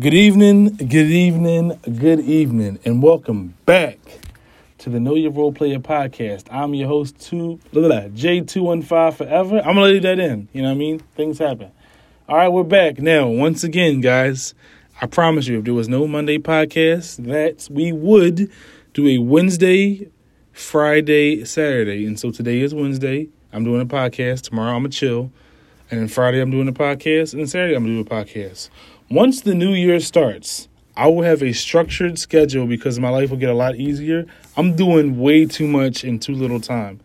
Good evening, good evening, good evening, and welcome back to the Know Your Role Player podcast. I'm your host, two, look at that, J215 Forever. I'm gonna leave that in. You know what I mean? Things happen. All right, we're back now. Once again, guys, I promise you, if there was no Monday podcast, that we would do a Wednesday, Friday, Saturday. And so today is Wednesday. I'm doing a podcast. Tomorrow I'm gonna chill. And then Friday I'm doing a podcast. And then Saturday I'm doing a podcast. Once the new year starts, I will have a structured schedule because my life will get a lot easier. I'm doing way too much in too little time.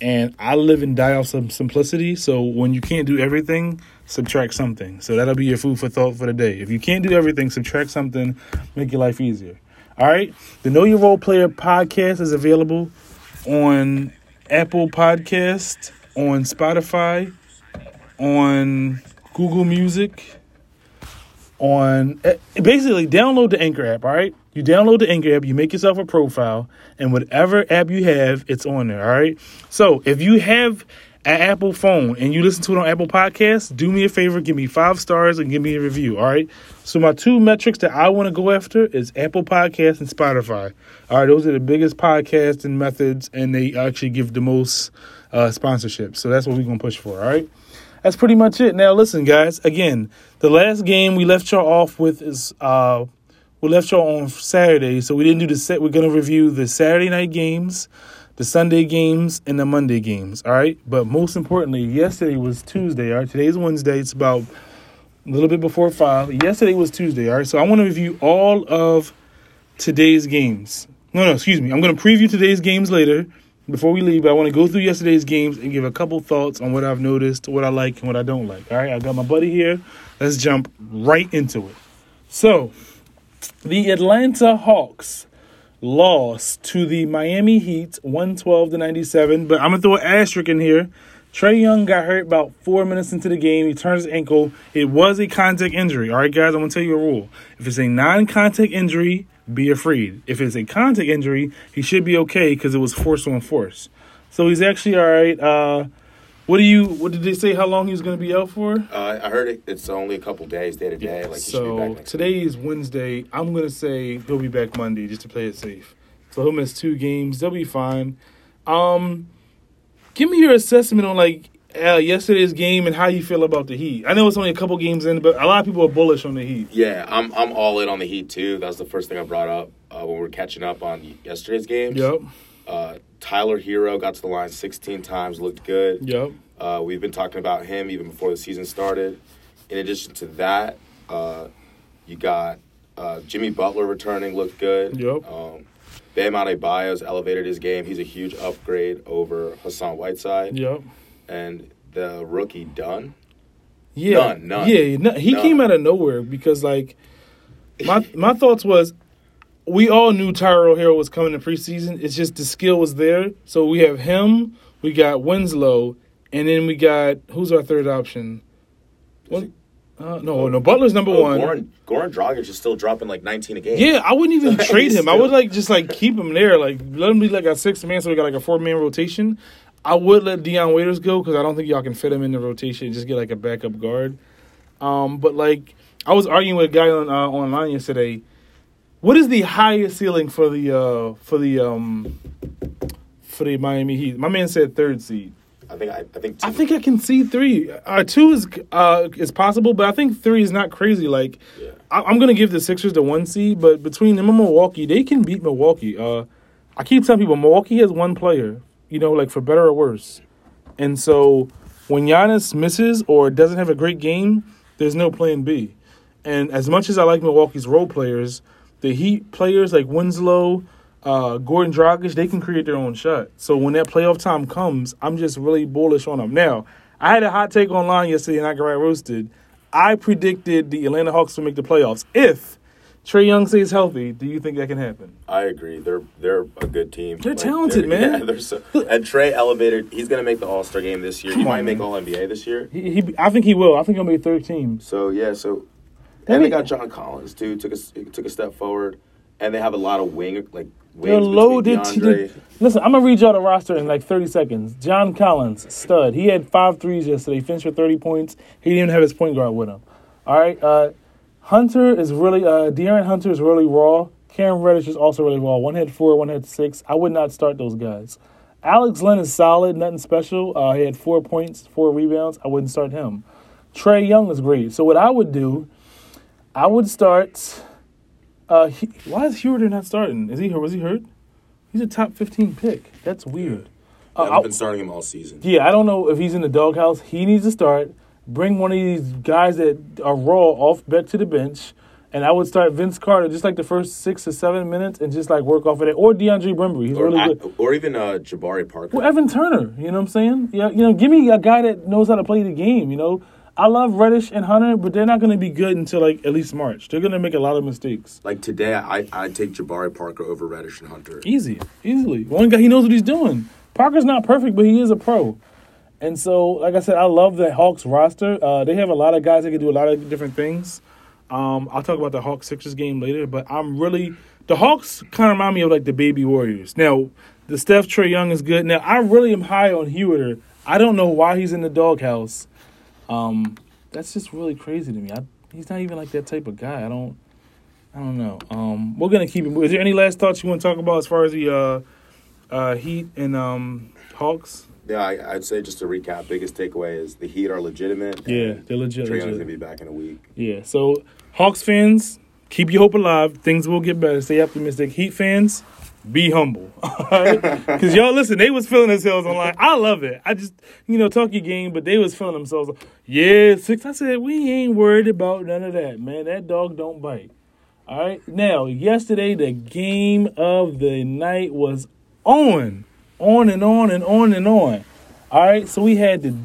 And I live and die off some simplicity. So when you can't do everything, subtract something. So that'll be your food for thought for the day. If you can't do everything, subtract something, make your life easier. All right. The Know Your Role Player podcast is available on Apple Podcast, on Spotify, on Google Music, on eh, basically download the Anchor app, all right? You download the Anchor app, you make yourself a profile, and whatever app you have, it's on there, all right? So if you have an Apple phone and you listen to it on Apple Podcasts, do me a favor, give me five stars and give me a review, all right? So my two metrics that I want to go after is Apple Podcasts and Spotify. All right, those are the biggest podcasting methods, and they actually give the most uh, sponsorships. So that's what we're gonna push for, all right? That's pretty much it. Now listen, guys. Again, the last game we left y'all off with is uh we left y'all on Saturday, so we didn't do the set. We're gonna review the Saturday night games the Sunday games and the Monday games. All right. But most importantly, yesterday was Tuesday. All right. Today's Wednesday. It's about a little bit before five. Yesterday was Tuesday. All right. So I want to review all of today's games. No, no, excuse me. I'm going to preview today's games later before we leave. I want to go through yesterday's games and give a couple thoughts on what I've noticed, what I like, and what I don't like. All right. I got my buddy here. Let's jump right into it. So, the Atlanta Hawks lost to the Miami Heat 112 to 97. But I'm going to throw an asterisk in here. Trae Young got hurt about four minutes into the game. He turned his ankle. It was a contact injury. All right, guys, I'm going to tell you a rule. If it's a non contact injury, be afraid. If it's a contact injury, he should be okay because it was force on force. So he's actually all right. Uh, what do you? What did they say? How long he's going to be out for? Uh, I heard it, it's only a couple days, day to day. Like so today week. is Wednesday. I'm going to say he'll be back Monday just to play it safe. So he'll miss two games. They'll be fine. Um, give me your assessment on like uh, yesterday's game and how you feel about the Heat. I know it's only a couple games in, but a lot of people are bullish on the Heat. Yeah, I'm I'm all in on the Heat too. That was the first thing I brought up uh, when we were catching up on yesterday's games. Yep. Uh, Tyler Herro got to the line 16 times, looked good. Yep. Uh, we've been talking about him even before the season started. In addition to that, uh, you got uh, Jimmy Butler returning, looked good. Yep. Um, Bam Adebayo's elevated his game. He's a huge upgrade over Hassan Whiteside. Yep. And the rookie Nunn. Yeah. None, none. Yeah, no, he None. came out of nowhere because like my my thoughts was we all knew Tyrell Herro was coming in preseason. It's just the skill was there. So we have him, we got Winslow, and then we got who's our third option? What? Uh, no, no. Butler's number Oh, one. Goran, Goran Dragic is still dropping like 19 a game. Yeah, I wouldn't even trade him. I would like just like keep him there. Like let him be like a six man, so we got like a four man rotation. I would let Dion Waiters go because I don't think y'all can fit him in the rotation. and Just get like a backup guard. Um, but like I was arguing with a guy on uh, online yesterday. What is the highest ceiling for the uh, for the um, for the Miami Heat? My man said third seed. I think I, I think I think I can see three. Uh, two is uh, is possible, but I think three is not crazy. Like Yeah. I, I'm gonna give the Sixers the one seed, but between them and Milwaukee, they can beat Milwaukee. Uh, I keep telling people Milwaukee has one player, you know, like for better or worse, and so when Giannis misses or doesn't have a great game, there's no plan B. And as much as I like Milwaukee's role players, the Heat players like Winslow, uh, Goran Dragic, they can create their own shot. So when that playoff time comes, I'm just really bullish on them. Now, I had a hot take online yesterday and I got roasted. I predicted the Atlanta Hawks to make the playoffs if Trae Young stays healthy. Do you think that can happen? I agree. They're they're a good team. They're talented, they're- man. Yeah, they're so. And Trae elevated. He's gonna make the All Star game this year. Come he on, might make. All NBA this year. He, he, I think he will. I think he'll make third team. So yeah. So and they got John Collins too. Took a took a step forward, and they have a lot of wing like They're loaded. between To DeAndre. the, listen, I'm gonna read y'all the roster in like 30 seconds. John Collins, stud. He had five threes yesterday. Finished with 30 points. He didn't even have his point guard with him. All right. Uh, Hunter is really uh De'Andre Hunter is really raw. Cam Reddish is also really raw. One had four, one had six. I would not start those guys. Alex Len is solid, nothing special. Uh, he had four points, four rebounds. I wouldn't start him. Trae Young is great. So what I would do, I would start. Uh, he, why is Huerter not starting? Is he hurt? was he hurt? He's a top fifteen pick. That's weird. Uh, I've been starting him all season. yeah, I don't know if he's in the doghouse. He needs to start. Bring one of these guys that are raw off back to the bench, and I would start Vince Carter just like the first six or seven minutes, and just like work off of it. Or DeAndre Bembry, he's Or, really I- good. or even uh, Jabari Parker. Well, Evan Turner, you know what I'm saying? Yeah, you know, give me a guy that knows how to play the game. You know, I love Reddish and Hunter, but they're not going to be good until like at least March. They're going to make a lot of mistakes. Like today, I I take Jabari Parker over Reddish and Hunter. Easy, easily. One guy, he knows what he's doing. Parker's not perfect, but he is a pro. And so, like I said, I love the Hawks roster. Uh, they have a lot of guys that can do a lot of different things. Um, I'll talk about the Hawks Sixers game later, but I'm really the Hawks kind of remind me of like the baby Warriors. Now, the Steph Trae Young is good. Now, I really am high on Huerter. I don't know why he's in the doghouse. Um, that's just really crazy to me. I, he's not even like that type of guy. I don't. I don't know. Um, we're gonna keep. Is there any last thoughts you want to talk about as far as the uh, uh, Heat and um, Hawks? Yeah, I, I'd say just to recap, biggest takeaway is the Heat are legitimate. Yeah, they're legit. Trae Young's gonna be back in a week. Yeah. So Hawks fans, keep your hope alive. Things will get better. Stay optimistic. Heat fans, be humble. Because y'all listen, they was feeling themselves online. I love it. I just you know talk your game, but they was feeling themselves. Yeah, six. I said we ain't worried about none of that, man. That dog don't bite. All right. Now, yesterday the game of the night was on, on and on and on and on. All right. So we had the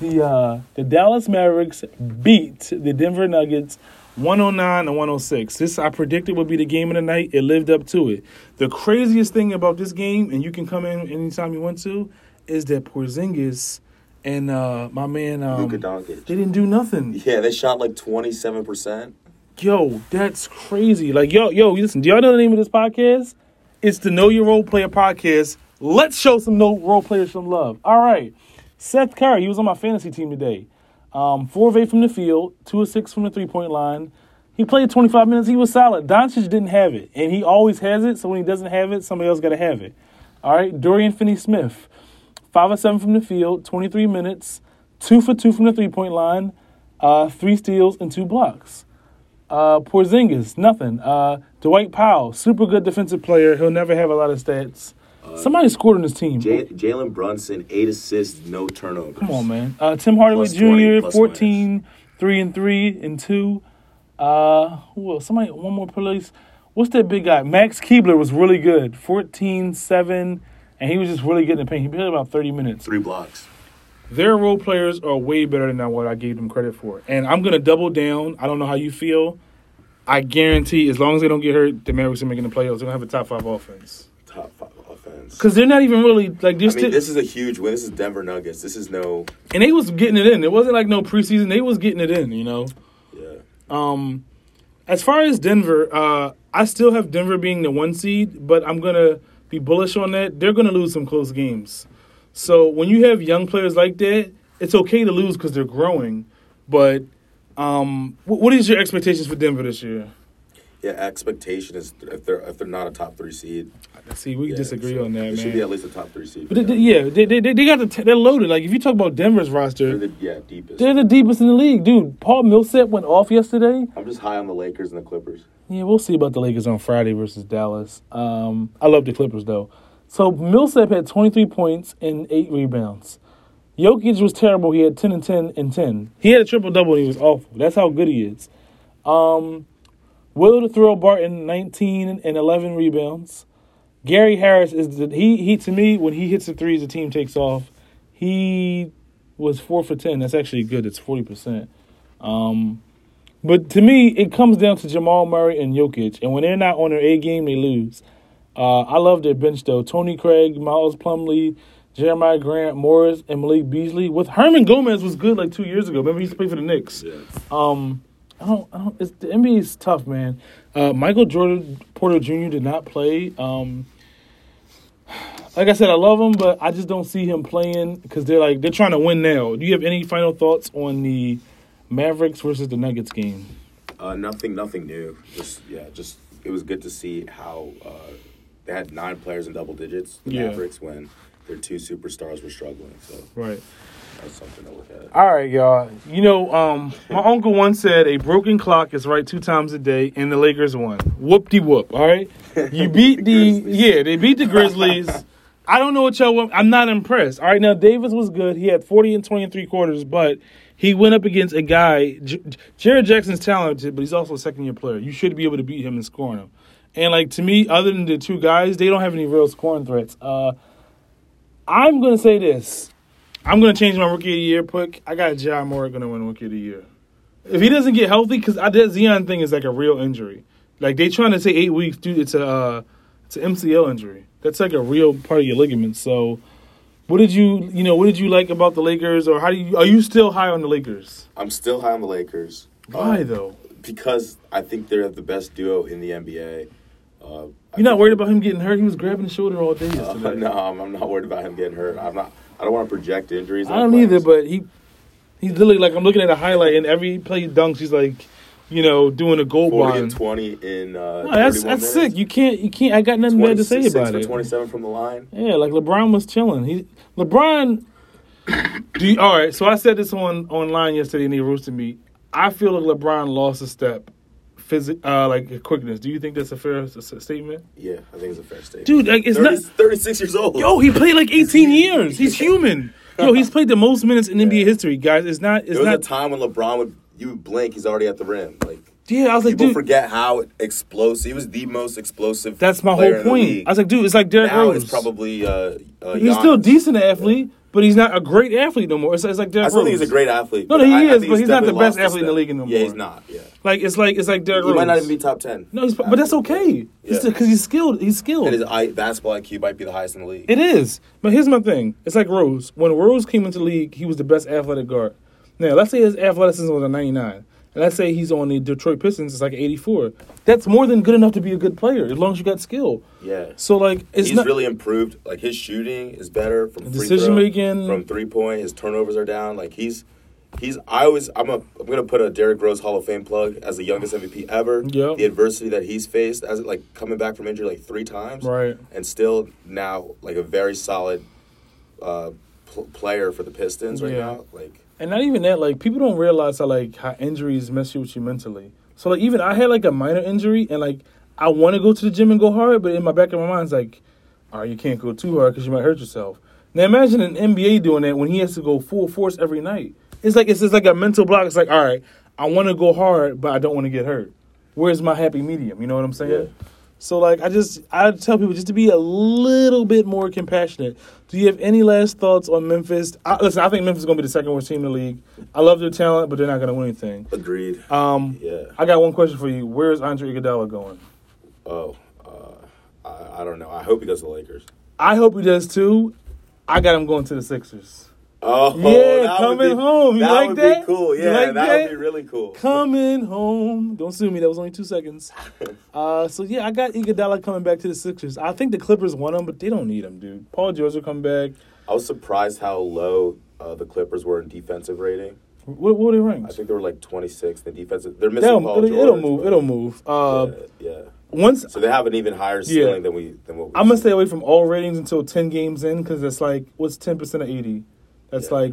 the uh, the Dallas Mavericks beat the Denver Nuggets 109 and 106. This I predicted would be the game of the night. It lived up to it. The craziest thing about this game, and you can come in anytime you want to, is that Porzingis and uh, my man um, Luka Doncic. they didn't do nothing. Yeah, they shot like twenty seven percent. Yo, that's crazy. Like, yo, yo, listen, do y'all know the name of this podcast? It's the Know Your Role Player podcast. Let's show some no role players some love. All right. Seth Curry, he was on my fantasy team today. Um, four of eight from the field, two of six from the three point line. He played 25 minutes. He was solid. Doncic didn't have it, and he always has it. So when he doesn't have it, somebody else got to have it. All right. Dorian Finney Smith, five of seven from the field, 23 minutes, two for two from the three point line, uh, three steals and two blocks. Uh, Porzingis, nothing. Uh, Dwight Powell, super good defensive player. He'll never have a lot of stats. Somebody scored on his team. J- Jalen Brunson, eight assists, no turnovers. Come on, man. Uh, Tim Hardaway Plus 20, Jr., plus 14, 3 and 3 and 2. Uh, who else? Somebody, one more police. What's that big guy? Max Kleber was really good. 14, 7, and he was just really good in the paint. He played about 30 minutes. Three blocks. Their role players are way better than what I gave them credit for. And I'm going to double down. I don't know how you feel. I guarantee, as long as they don't get hurt, the Mavericks are making the playoffs. They're going to have a top five offense. Top five Because they're not even really, like, they're I still. mean, this is a huge win. This is Denver Nuggets. This is no. and they was getting it in. It wasn't like no preseason. They was getting it in, you know? Yeah. Um, as far as Denver, uh, I still have Denver being the one seed, but I'm gonna be bullish on that. They're gonna lose some close games. So when you have young players like that, it's okay to lose because they're growing. But um, wh- what is your expectations for Denver this year? Yeah. Expectation is if they're if they're not a top three seed. See, we yeah, disagree so on that, It should be at least a top three seed. but they, they- yeah, they, they they got the t- they're loaded. Like if you talk about Denver's They're roster, the yeah deepest. they're the deepest in the league, dude. Paul Millsap went off yesterday. I'm just high on the Lakers and the Clippers. Yeah, we'll see about the Lakers on Friday versus Dallas. Um, I love the Clippers though. So Millsap had 23 points and eight rebounds. Jokic was terrible. He had 10 and 10 and 10. He had a triple double and he was awful. That's how good he is. Um, Will to throw Barton 19 and 11 rebounds. Gary Harris is the, he he to me when he hits the threes the team takes off. He was 4 for 10. That's actually good. It's 40%. Um, but to me, it comes down to Jamal Murray and Jokic, and when they're not on their A game, they lose. Uh, I love their bench though: Torrey Craig, Miles Plumlee, Jerami Grant, Morris, and Malik Beasley. With Herman Gomez was good like two years ago. Remember he used to play for the Knicks. Yeah. Um, I don't, I don't. It's, the NBA is tough, man. Uh, Michael Jordan Porter Jr. did not play. Um, like I said, I love him, but I just don't see him playing because they're like they're trying to win now. Do you have any final thoughts on the Mavericks versus the Nuggets game? Uh, nothing, nothing new. Just yeah, just it was good to see how uh, they had nine players in double digits. The Yeah. Mavericks when their two superstars were struggling. So Right. That's something to look at. All right, y'all. You know, um, my uncle once said a broken clock is right two times a day, and the Lakers won. Whoop de whoop. All right, you beat the Grizzlies. yeah, they beat the Grizzlies. I don't know what y'all. Want. I'm not impressed. All right, now Davis was good. He had 40 and 23 quarters, but he went up against a guy. J- Jaren Jackson's talented, but he's also a second year player. You should be able to beat him and scoring him. And like to me, other than the two guys, they don't have any real scoring threats. Uh, I'm gonna say this. I'm gonna change my rookie of the year pick. I got Ja Morant gonna win rookie of the year. If he doesn't get healthy, because that Zion thing is like a real injury. Like they trying to say eight weeks, dude. It's a uh, it's an MCL injury. That's like a real part of your ligaments. So, what did you you know what did you like about the Lakers, or how do you are you still high on the Lakers? I'm still high on the Lakers. Why Uh, though? Because I think they're the best duo in the NBA. Uh, You're not worried about him getting hurt. He was grabbing the shoulder all day Uh, yesterday. no, I'm, I'm not worried about him getting hurt. I'm not. I don't want to project injuries. I don't either, but he he's literally like I'm looking at a highlight and every play he dunks, he's like, you know, doing a goal 40 line. and 20 in. Uh, No, that's that's minutes. sick. You can't you can't. I got nothing bad to say 26 about it. 27 from the line. Yeah, like LeBron was chilling. He LeBron. Do you, all right. So I said this on online yesterday, and he roasted me. I feel like LeBron lost a step, physic, uh, like quickness. Do you think that's a fair s- statement, Yeah, I think it's a fair statement. dude? Like it's 30 not. 36 years old. Yo, he played like 18 years. He's human. Yo, he's played the most minutes in NBA history, guys. It's not. It's there was not. a time when LeBron would you would blink, he's already at the rim. Like yeah, I was like, people dude. forget how explosive. He was the most explosive. That's my whole point. I was like, dude, it's like Derrick now Rose. it's probably uh, uh, he's Giannis. still a decent athlete, but he's not a great athlete no more. It's, it's like Derrick I still Rose. think he's a great athlete. No, no, he I- I is, think but he's not the best athlete in the league anymore. Yeah, he's not. Yeah, Like it's like it's like Derrick he Rose. might not even be top 10. No, he's, but that's okay. Yeah. Because he's skilled. He's skilled. And his I, basketball IQ might be the highest in the league. It is. But here's my thing. It's like Rose. When Rose came into the league, he was the best athletic guard. Now, let's say his athleticism was a 99. And let's say he's on the Detroit Pistons, it's like 84. That's more than good enough to be a good player, as long as you got skill. yeah. So, like, it's he's not. really improved. Like his shooting is better from free Decision throw, making. from three point. His turnovers are down. Like he's he's. I always I'm a I'm gonna put a Derrick Rose Hall of Fame plug as the youngest MVP ever. Yeah. The adversity that he's faced as like coming back from injury like three times. Right. And still now like a very solid uh, pl- player for the Pistons right Yeah. now. Like And not even that, like people don't realize how like how injuries mess you with you mentally. So like even I had like a minor injury and like I want to go to the gym and go hard, but in my back of my mind it's like, all right, you can't go too hard because you might hurt yourself. Now imagine an NBA doing that when he has to go full force every night. It's like it's just like a mental block. It's like all right, I want to go hard, but I don't want to get hurt. Where's my happy medium? You know what I'm saying? Yeah. So like I just I tell people just to be a little bit more compassionate. Do you have any last thoughts on Memphis? I, listen, I think Memphis is going to be the second worst team in the league. I love their talent, but they're not going to win anything. agreed. Um, yeah. I got one question for you. Where is Andre Iguodala going? Oh. Uh, I, I don't know. I hope he goes to the Lakers. I hope he does too. I got him going to the Sixers. Oh, Yeah, coming be, home. You that like would that? be cool. Yeah, like that, that? would be really cool. Coming home. Don't sue me. That was only two seconds. Uh, so yeah, I got Iguodala coming back to the Sixers. I think the Clippers want him, but they don't need him, dude. Paul George will come back. I was surprised how low uh, the Clippers were in defensive rating. What what are they rank? I think they were like 26th in defensive. They're missing It'll, Paul it'll, George. it'll move. It'll move. Uh, yeah, yeah. once So they have an even higher ceiling than we than what we. I'm gonna stay away from all ratings until ten games in because it's like what's ten percent of eighty? That's Yeah. like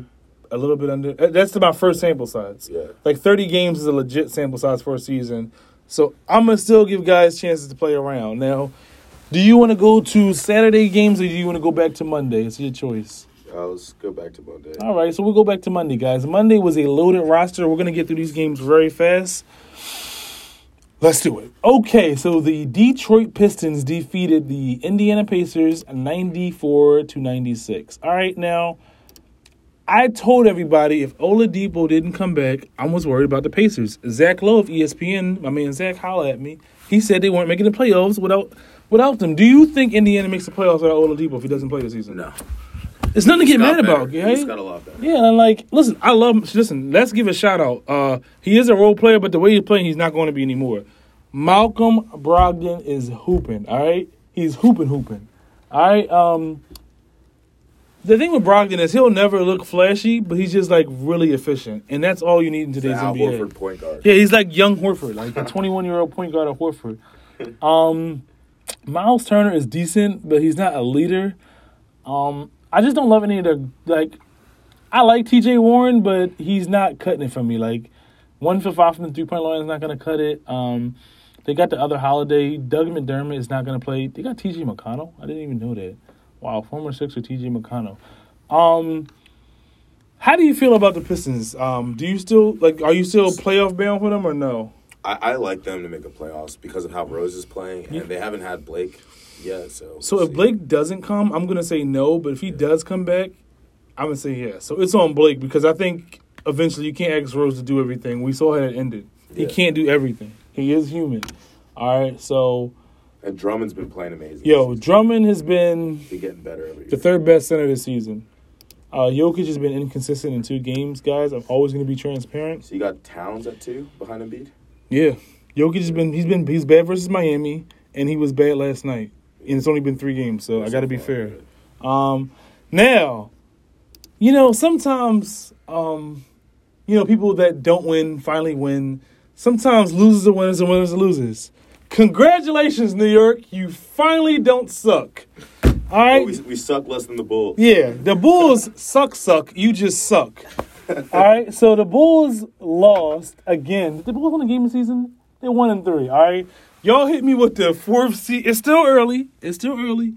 a little bit under. uh, That's my first sample size. Yeah. Like thirty games is a legit sample size for a season. So I'm gonna still give guys chances to play around. Now, do you want to go to Saturday games or do you want to go back to Monday? It's your choice. Let's go back to Monday. All right, so we'll go back to Monday, guys. Monday was a loaded roster. We're gonna get through these games very fast. Let's do it. Okay, so the Detroit Pistons defeated the Indiana Pacers 94 to 96. All right, now I told everybody if Oladipo didn't come back, I was worried about the Pacers. Zach Lowe of ESPN, my man Zach holla at me. He said they weren't making the playoffs without without them. Do you think Indiana makes the playoffs without Oladipo if he doesn't play this season? No, It's nothing to get mad better. about, He's got a lot better. Yeah, and like, listen, I love. Listen, let's give a shout out. Uh, he is a role player, but the way he's playing, he's not going to be anymore. Malcolm Brogdon is hooping. All right, he's hooping, hooping. All right. Um, The thing with Brogdon is he'll never look flashy, but he's just like really efficient, and that's all you need in today's Al NBA. Horford point guard. Yeah, he's like young Horford, like the 21 year old point guard of Horford. Um, Miles Turner is decent, but he's not a leader. Um, I just don't love any of the like. I like T.J. Warren, but he's not cutting it for me. Like one for five from the three point line is not going to cut it. Um, they got the other holiday. Doug McDermott is not going to play. They got T.J. McConnell. I didn't even know that. Wow, former Sixer T.J. McConnell. Um, how do you feel about the Pistons? Um, do you still like? Are you still playoff bound for them or no? I, I like them to make the playoffs because of how Rose is playing, and they haven't had Blake yet. So So we'll if see. Blake doesn't come, I'm gonna say no. But if he does come back, I'm gonna say yes. So it's on Blake because I think eventually you can't ask Rose to do everything. We saw how it ended. He can't do everything. He is human. All right. So and Drummond's been playing amazing. yo, Drummond has been getting better every the year. third best center this season. Uh, Jokic has been inconsistent in two games, guys. I'm always gonna be transparent. So you got Towns at two behind Embiid. Yeah, Jokic has been he's been he's bad versus Miami, and he was bad last night. And it's only been three games, so I got to be fair. Um, now, you know, sometimes, um, you know, people that don't win finally win. Sometimes losers are winners and winners are losers. Congratulations, New York! You finally don't suck. All right. Oh, we, we suck less than the Bulls. Yeah, the Bulls suck, suck. You just suck. All right, so the Bulls lost again. Did the Bulls win a game of season? They're one and three. All right, y'all hit me with the fourth seed. It's still early. It's still early,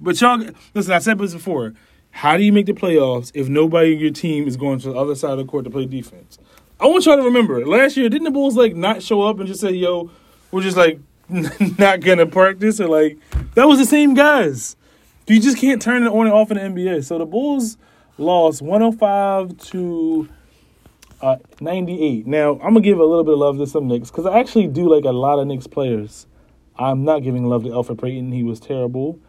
but y'all listen. I said this before. How do you make the playoffs if nobody in your team is going to the other side of the court to play defense? I want y'all to remember last year. Didn't the Bulls like not show up and just say, "Yo, we're just like not gonna practice," or like that was the same guys. You just can't turn it on and off in the NBA. So the Bulls lost 105 to uh, 98. Now, I'm to give a little bit of love to some Knicks because I actually do like a lot of Knicks players. I'm not giving love to Elfrid Payton. He was terrible.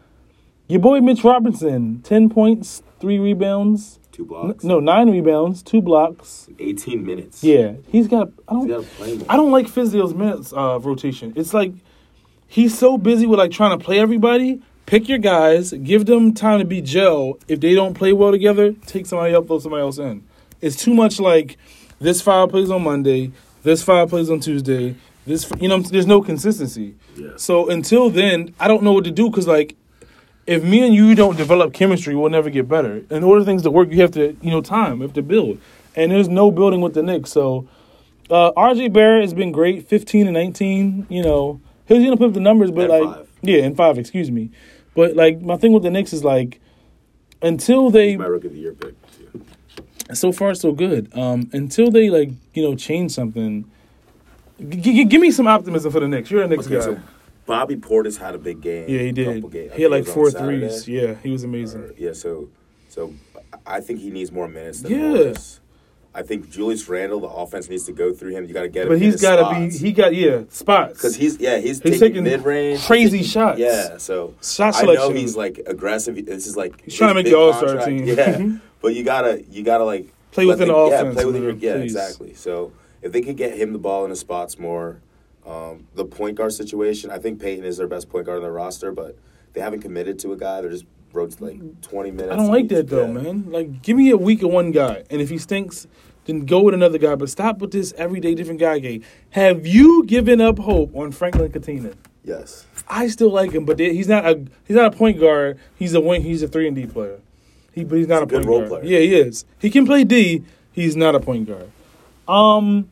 Your boy Mitch Robinson, 10 points, 3 rebounds. Two N- blocks. no, 9 rebounds, 2 blocks. 18 minutes. Yeah, he's got. I don't. got. I don't like Fizdale's minutes uh, rotation. It's like he's so busy with like trying to play everybody. Pick your guys, give them time to be gel. If they don't play well together, take somebody up, throw somebody else in. It's too much like this five plays on Monday, this five plays on Tuesday. This you know, there's no consistency. Yeah. So until then, I don't know what to do because like if me and you don't develop chemistry, we'll never get better. In order for things to work, you have to, you know, time. You have to build. And there's no building with the Knicks. So uh, RJ Barrett has been great, 15 and 19. You know, he's gonna put up the numbers, but And like, five. yeah, and five, excuse me. But like, my thing with the Knicks is like, until they, my rookie of the year pick. too. so far so good. Um, until they like, you know, change something. G- g- give me some optimism for the Knicks. You're a Knicks Okay, guy. so Bobby Portis had a big game. yeah, he did. games. He had like four Saturday. Yeah, he was amazing. Yeah, so so I think he needs more minutes than Yeah. Morris. I think Julius Randle, the offense needs to go through him. You got to get him. But he's got to be. He got yeah spots. because he's yeah he's, He's taking, taking mid range, crazy shots. Yeah, so Shot selection. I know he's like aggressive. This is like He's trying to make the All-Star team. Yeah, but you gotta you gotta like Play within the- the yeah, offense, play within your, yeah, please. exactly. So if they could get him the ball in his spots more, um, the point guard situation, I think Payton is their best point guard on their roster, but they haven't committed to a guy. They're just wrote like twenty minutes. I don't like that though, Yeah. man. Like, give me a week of one guy, and if he stinks, then go with another guy. But stop with this everyday different guy game. Have you given up hope on Franklin Katina? Yes. I still like him, but he's not a he's not a point guard. He's a wing. He's a three and D player. He, but he's not He's a, a good point role guard. player. Yeah, he is. He can play D. He's not a point guard. Um.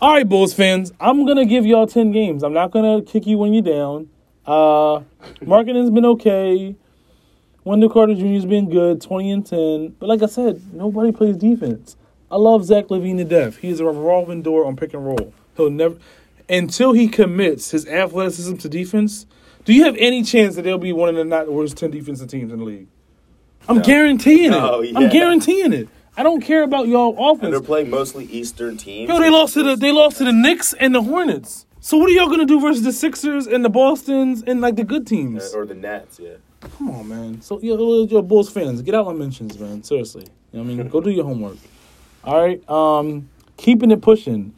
All right, Bulls fans. I'm gonna give y'all ten games. I'm not gonna kick you when you're down. Uh, marketing's been okay. Wendell Carter Jr.'s been good, twenty and ten. But like I said, nobody plays defense. I love Zach LaVine to death. He is a revolving door on pick and roll. He'll never until he commits his athleticism to defense. Do you have any chance that they'll be one of the not worst ten defensive teams in the league? I'm No. guaranteeing it. No, I'm guaranteeing it. I don't care about y'all And they're offense. playing mostly Eastern teams. Yo, they lost to the they lost to the Knicks and the Hornets. So what are y'all gonna do versus the Sixers and the Boston's and like the good teams? Uh, or the Nets. Yeah. Come on, man. So yo, yo, Bulls fans, get out my mentions, man. Seriously, you know what I mean, go do your homework. All right. Um, keeping it pushing.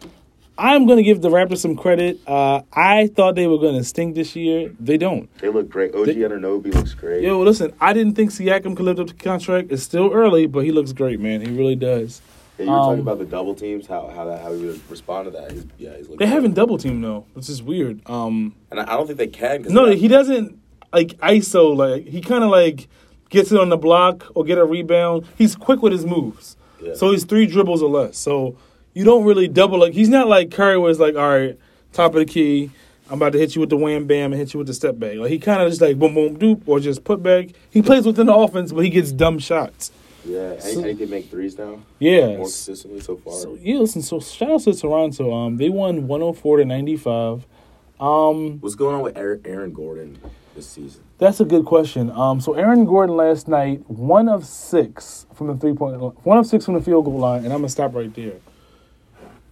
I'm going to give the Raptors some credit. Uh, I thought they were going to stink this year. They don't. They look great. OG They- Anunoby looks great. Yo, listen, I didn't think Siakam could live up to the contract. It's still early, but he looks great, man. He really does. Yeah, you were talking Um, about the double teams, how how that how he would respond to that. He's, yeah, he's looking. They great. haven't double teamed though, which is weird. Um, and I, I don't think they can. no, he doesn't like ISO. Like he kind of like gets it on the block or get a rebound. He's quick with his moves, Yeah. so he's three dribbles or less. So you don't really double. Like he's not like Curry, where it's like, all right, top of the key. I'm about to hit you with the wham bam and hit you with the step back. Like he kind of just like boom boom doop or just put back. He plays within the offense, but he gets dumb shots. Yeah, So- and he can make threes now Yeah, more consistently so far. So yeah, listen. So shout out to Toronto. Um, they won 104 to 95. Um, What's going on with Aaron Gordon this season? that's a good question. Um, so Aaron Gordon last night, one of six from the three point, one of six from the field goal line, and I'm gonna stop right there.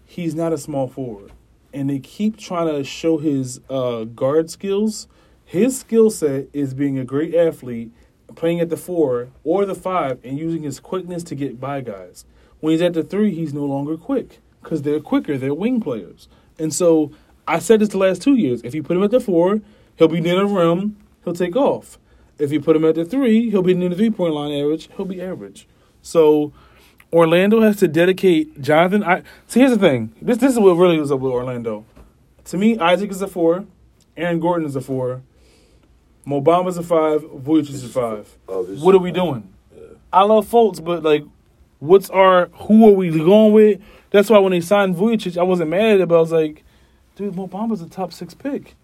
He's not a small forward, and they keep trying to show his uh, guard skills. His skill set is being a great athlete, playing at the four or the five, and using his quickness to get by guys. When he's at the three, he's no longer quick because they're quicker. They're wing players, and so I said this the last two years. If you put him at the four, he'll be near the rim. He'll take off. If you put him at the three, he'll be near the three point line average. He'll be average. So Orlando has to dedicate Jonathan. I see. Here's the thing. This this is what really was up with Orlando. To me, Isaac is a four. Aaron Gordon is a four. Mo Bamba's a five. Vucevic is a five. Oh, What are we doing? I love Fultz, but like, what's our who are we going with? That's why when they signed Vucevic, I wasn't mad at it, but I was like, dude, Mo Bamba's a top six pick.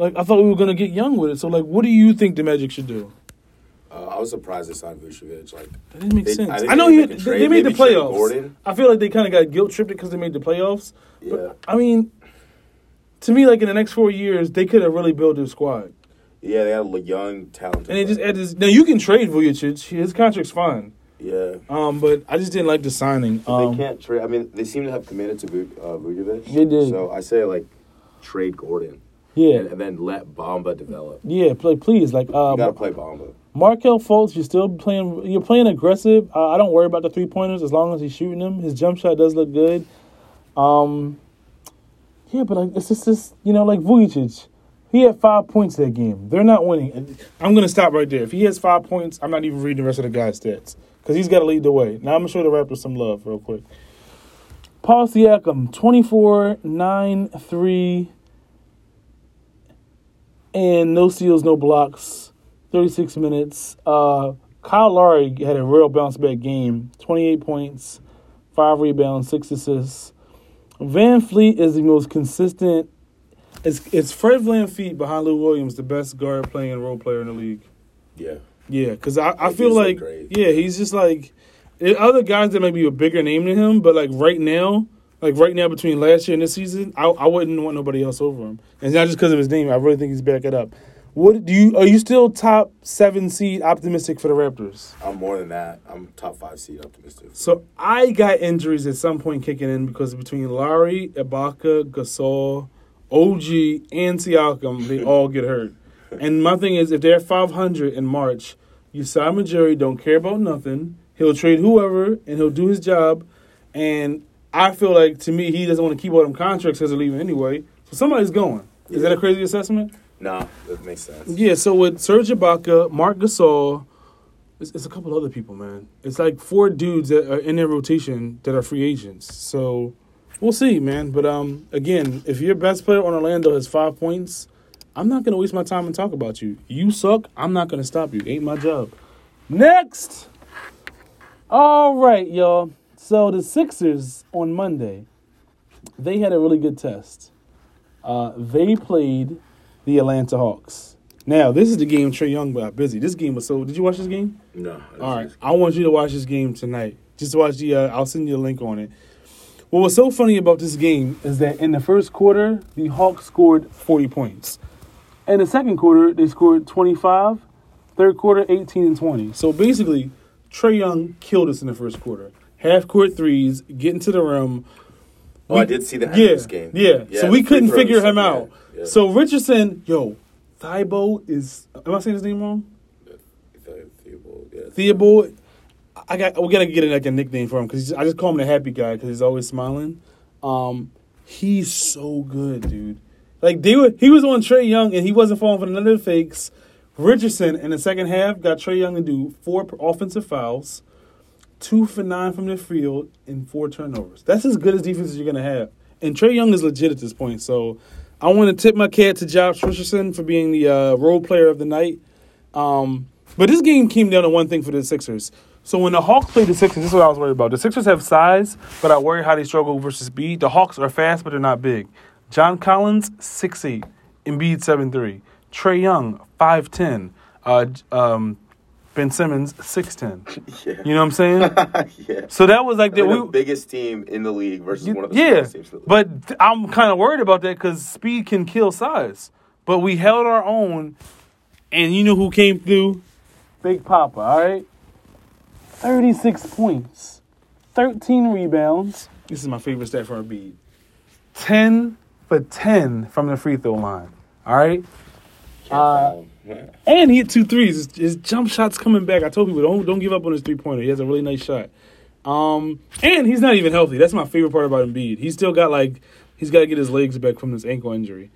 Like I thought we were gonna get young with it. So like, what do you think the Magic should do? Uh, I was surprised they signed Vucevic. Like, That didn't make They- sense. I I, know he, they, they made the maybe trade playoffs. I feel like they kind of got guilt tripped because they made the playoffs. yeah, But I mean, to me, like in the next four years, they could have really built their squad. yeah, they had a young, talented. And they just player. add this. Now you can trade Vucevic. His contract's fine. yeah. Um, but I just didn't like the signing. Um, they can't trade. I mean, they seem to have committed to Vu- uh, Vucevic. They did. So I say like trade Gordon. Yeah, and, and then let Bamba develop. yeah. Play, please, like You gotta um, play Bamba. Markelle Fultz. You're still playing. You're playing aggressive. Uh, I don't worry about the three pointers as long as he's shooting them. His jump shot does look good. Um, yeah, but like it's just this, you know, like Vucevic. He had five points that game. They're not winning. I'm gonna stop right there. If he has five points, I'm not even reading the rest of the guy's stats because he's got to lead the way. Now I'm gonna show the Raptors some love real quick. Paul Siakam, 24, 9, 3, and no steals, no blocks, 36 minutes. Uh, Kyle Lowry had a real bounce back game, 28 points, 5 rebounds, 6 assists. VanVleet is the most consistent. It's, it's Fred VanVleet behind Lou Williams, the best guard playing role player in the league. Yeah. Yeah, because I, I feel like, yeah, he's just like there other guys that may be a bigger name than him, but like right now, like right now between last year and this season, I, I wouldn't want nobody else over him. And it's not just because of his name. I really think he's back it up. What do you? Are you still top seven seed optimistic for the Raptors? I'm more than that. I'm top five seed optimistic. So I got injuries at some point kicking in because between Lowry, Ibaka, Gasol, OG, and Siakam, they all get hurt. And my thing is, if they're 500 in March, you Simon Jerry don't care about nothing. He'll trade whoever and he'll do his job. And I feel like to me, he doesn't want to keep all them contracts because they're leaving anyway. So somebody's going. Is that a crazy assessment? Nah, that makes sense. Yeah, so with Serge Ibaka, Marc Gasol, it's, it's a couple other people, man. It's like four dudes that are in their rotation that are free agents. So we'll see, man. But um, again, if your best player on Orlando has five points, I'm not gonna waste my time and talk about you. You suck. I'm not gonna stop you. Ain't my job. Next. All right, y'all. So the Sixers on Monday, they had a really good test. Uh, they played the Atlanta Hawks. Now, this is the game Trae Young got busy. This game was so. Did you watch this game? No. All right, I want you to watch this game tonight. Just watch the. Uh, I'll send you a link on it. What was so funny about this game is that in the first quarter, the Hawks scored 40 points. In the second quarter, they scored 25. Third quarter, 18 and 20. So basically, Trae Young killed us in the first quarter. Half court threes, getting to the rim. Oh, I did see the Yeah, game. yeah. Yeah, so we couldn't figure him out. yeah. So Richardson, yo, Thibault is. Am I saying his name wrong? Theobald, yeah. Theobald. I got. We gotta get like a nickname for him because I just call him the happy guy because he's always smiling. Um, He's so good, dude. Like they were, he was on Trae Young and he wasn't falling for none of the fakes. Richardson in the second half got Trae Young to do four offensive fouls, two for nine from the field, and four turnovers. That's as good as defense as you're gonna have. And Trae Young is legit at this point. So I want to tip my cap to Josh Richardson for being the uh, role player of the night. Um, but this game came down to one thing for the Sixers. So when the Hawks played the Sixers, this is what I was worried about. The Sixers have size, but I worry how they struggle versus speed. The Hawks are fast, but they're not big. John Collins, 6'8", Embiid, 7'3", Trae Young, 5'10", uh, um, Ben Simmons, 6'10". Yeah. You know what I'm saying? yeah. So that was like They're the, the we, biggest team in the league versus one of the yeah, strongest teams in the league. but I'm kind of worried about that because speed can kill size. But we held our own, and you know who came through? Big Papa. All right, thirty-six points, thirteen rebounds. This is my favorite stat for Embiid. Ten for ten from the free throw line. All right, uh, Yeah. and he hit two threes. His, his jump shot's coming back. I told people don't don't give up on his three pointer. He has a really nice shot. Um, and he's not even healthy. That's my favorite part about Embiid. He's still got like he's got to get his legs back from this ankle injury.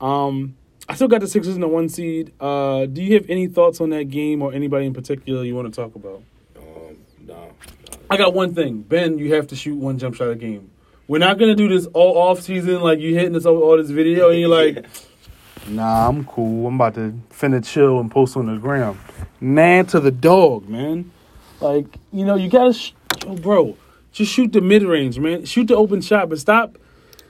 Um, I still got the Sixers in the one seed. Uh, do you have any thoughts on that game or anybody in particular you want to talk about? Um, no, no. I got one thing, Ben. You have to shoot one jump shot a game. We're not gonna do this all off season like you hitting this all, all this video and you're like, Nah, I'm cool. I'm about to finna chill and post on the gram. Man to the dog, man. Like, you know, you gotta, sh- yo, bro, just shoot the mid range, man. Shoot the open shot, but stop.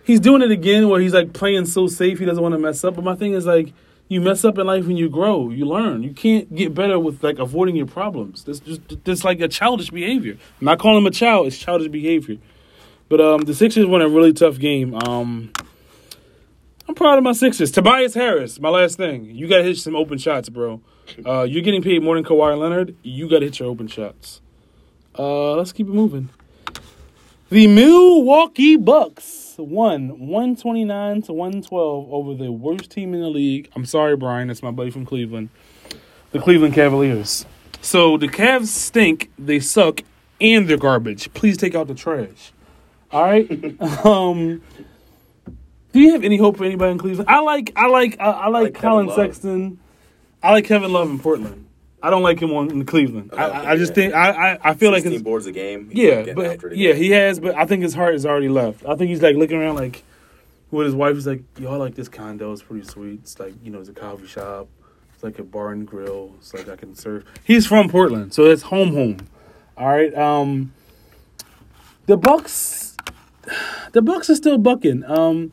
He's doing it again where he's like playing so safe he doesn't want to mess up. But my thing is like, you mess up in life and you grow, you learn. You can't get better with like avoiding your problems. That's just that's like a childish behavior. I'm not calling him a child; it's childish behavior. But um, the Sixers won a really tough game. Um, I'm proud of my Sixers. Tobias Harris, my last thing. You got to hit some open shots, bro. Uh, you're getting paid more than Kawhi Leonard. You got to hit your open shots. Uh, let's keep it moving. The Milwaukee Bucks won 129 to 112 over the worst team in the league. I'm sorry, Brian. That's my buddy from Cleveland. The Cleveland Cavaliers. So the Cavs stink, they suck, and they're garbage. Please take out the trash. All right. um, do you have any hope for anybody in Cleveland? I like, I like, I, I like, like Colin Love. Sexton. I like Kevin Love in Portland. I don't like him on in Cleveland. I, I, I just think I, I, I feel like 16 his, boards a game. Yeah, but yeah, he has. But I think his heart is already left. I think he's like looking around like with his wife. He's like, "Yo, I like this condo. It's pretty sweet. It's like you know, it's a coffee shop. It's like a bar and grill. It's like I can serve." He's from Portland, so it's home, home. All right. Um, the Bucks, the Bucks are still bucking. Um,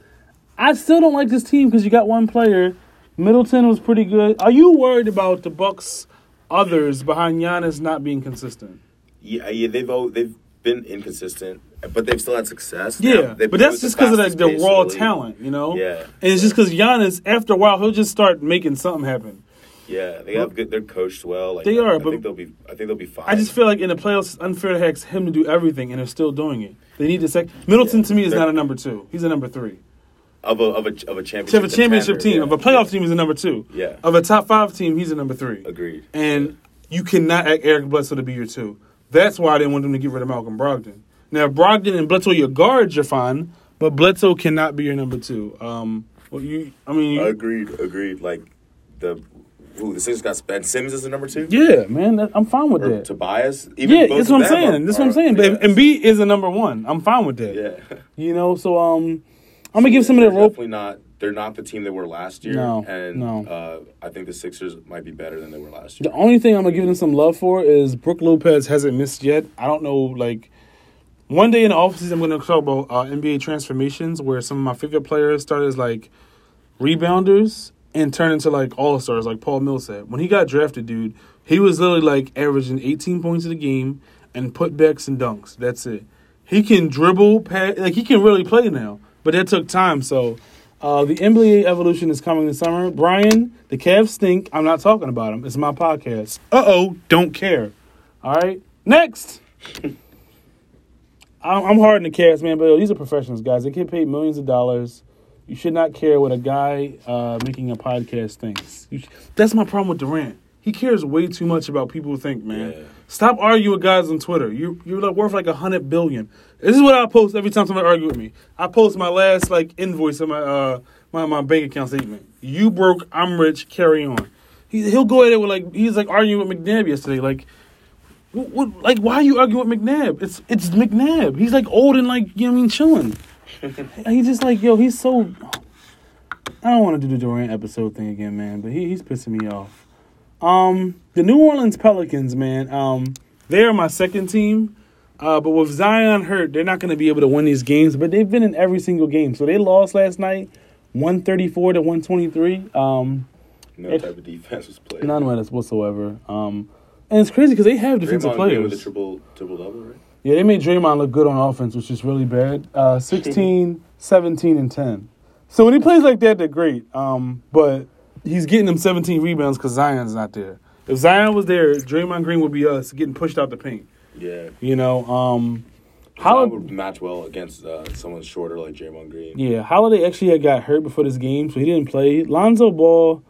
I still don't like this team because you got one player. Middleton was pretty good. Are you worried about the Bucks? Others behind Giannis not being consistent. Yeah, yeah, they've al- they've been inconsistent, but they've still had success. Yeah, but that's just because of like the raw league. talent, you know. Yeah. and it's just because Giannis, after a while, he'll just start making something happen. Yeah, they have good. They're coached well. Like, They are, I but- think they'll be. I think they'll be fine. I just feel like in the playoffs, it's unfair to ask him to do everything, and they're still doing it. They need to sec. Middleton Yeah. to me is not a number two. He's a number three. Of a of a of a championship. Have a championship team, yeah. of a playoff team, is a number two. Yeah. Of a top five team, he's a number three. Agreed. And you cannot act Eric Bledsoe to be your two. That's why I didn't want them to get rid of Malcolm Brogdon. Now, Brogdon and Bledsoe your guards, you're fine, but Bledsoe cannot be your number two. Um, well, you, I mean, you, Agreed. Agreed. Like the. Ooh, the Sixers got Ben Simmons as the number two. yeah, man, that, I'm fine with Or that. Tobias. Even Yeah, that's what I'm saying. are- That's what I'm saying. But yeah. Embiid is the number one. I'm fine with that. Yeah. You know, so um, I'm gonna give some of that rope. Definitely not. They're not the team they were last year. No, and no. Uh, I think the Sixers might be better than they were last year. The only thing I'm gonna give them some love for is Brook Lopez hasn't missed yet. I don't know, like one day in the office, I'm gonna talk about uh, NBA transformations where some of my favorite players started as like rebounders and turned into like all stars, like Paul Millsap. When he got drafted, dude, he was literally like averaging 18 points a game and putbacks and dunks. That's it. He can dribble, pass, like he can really play now, but that took time. So. Uh, the NBA evolution is coming this summer. Brian, the Cavs stink. I'm not talking about them. It's my podcast. Uh oh, don't care. All right, next. I'm, I'm hard on the Cavs, man, but these are professionals, guys. They get paid millions of dollars. You should not care what a guy uh, making a podcast thinks. You sh- that's my problem with Durant. He cares way too much about people think, man. Yeah. Stop arguing with guys on Twitter. You you're like worth like a hundred billion. This is what I post every time somebody argue with me. I post my last like invoice of my uh my, my bank account statement. You broke, I'm rich, carry on. He he'll go at it with like he's like arguing with McNabb yesterday. Like what, what like why are you arguing with McNabb? It's it's McNabb. He's like old and like you know what I mean chilling. he's just like yo, he's so I don't want to do the Durant episode thing again, man, but he, he's pissing me off. Um, the New Orleans Pelicans, man, um, they're my second team. Uh, but with Zion hurt, they're not going to be able to win these games. But they've been in every single game. So they lost last night, one thirty four to one twenty three. Um, No It- type of defense was played. none of us whatsoever. Um, and it's crazy because they have defensive Draymond players. with a triple triple double, right? Yeah, they made Draymond look good on offense, which is really bad. Uh, 16, 17, and 10. So when he plays like that, they're great. Um, but he's getting them 17 rebounds because Zion's not there. If Zion was there, Draymond Green would be us getting pushed out the paint. Yeah. You know, um, How how would match well against uh, someone shorter like Draymond Green. yeah, Holiday actually had got hurt before this game, so he didn't play. Lonzo Ball,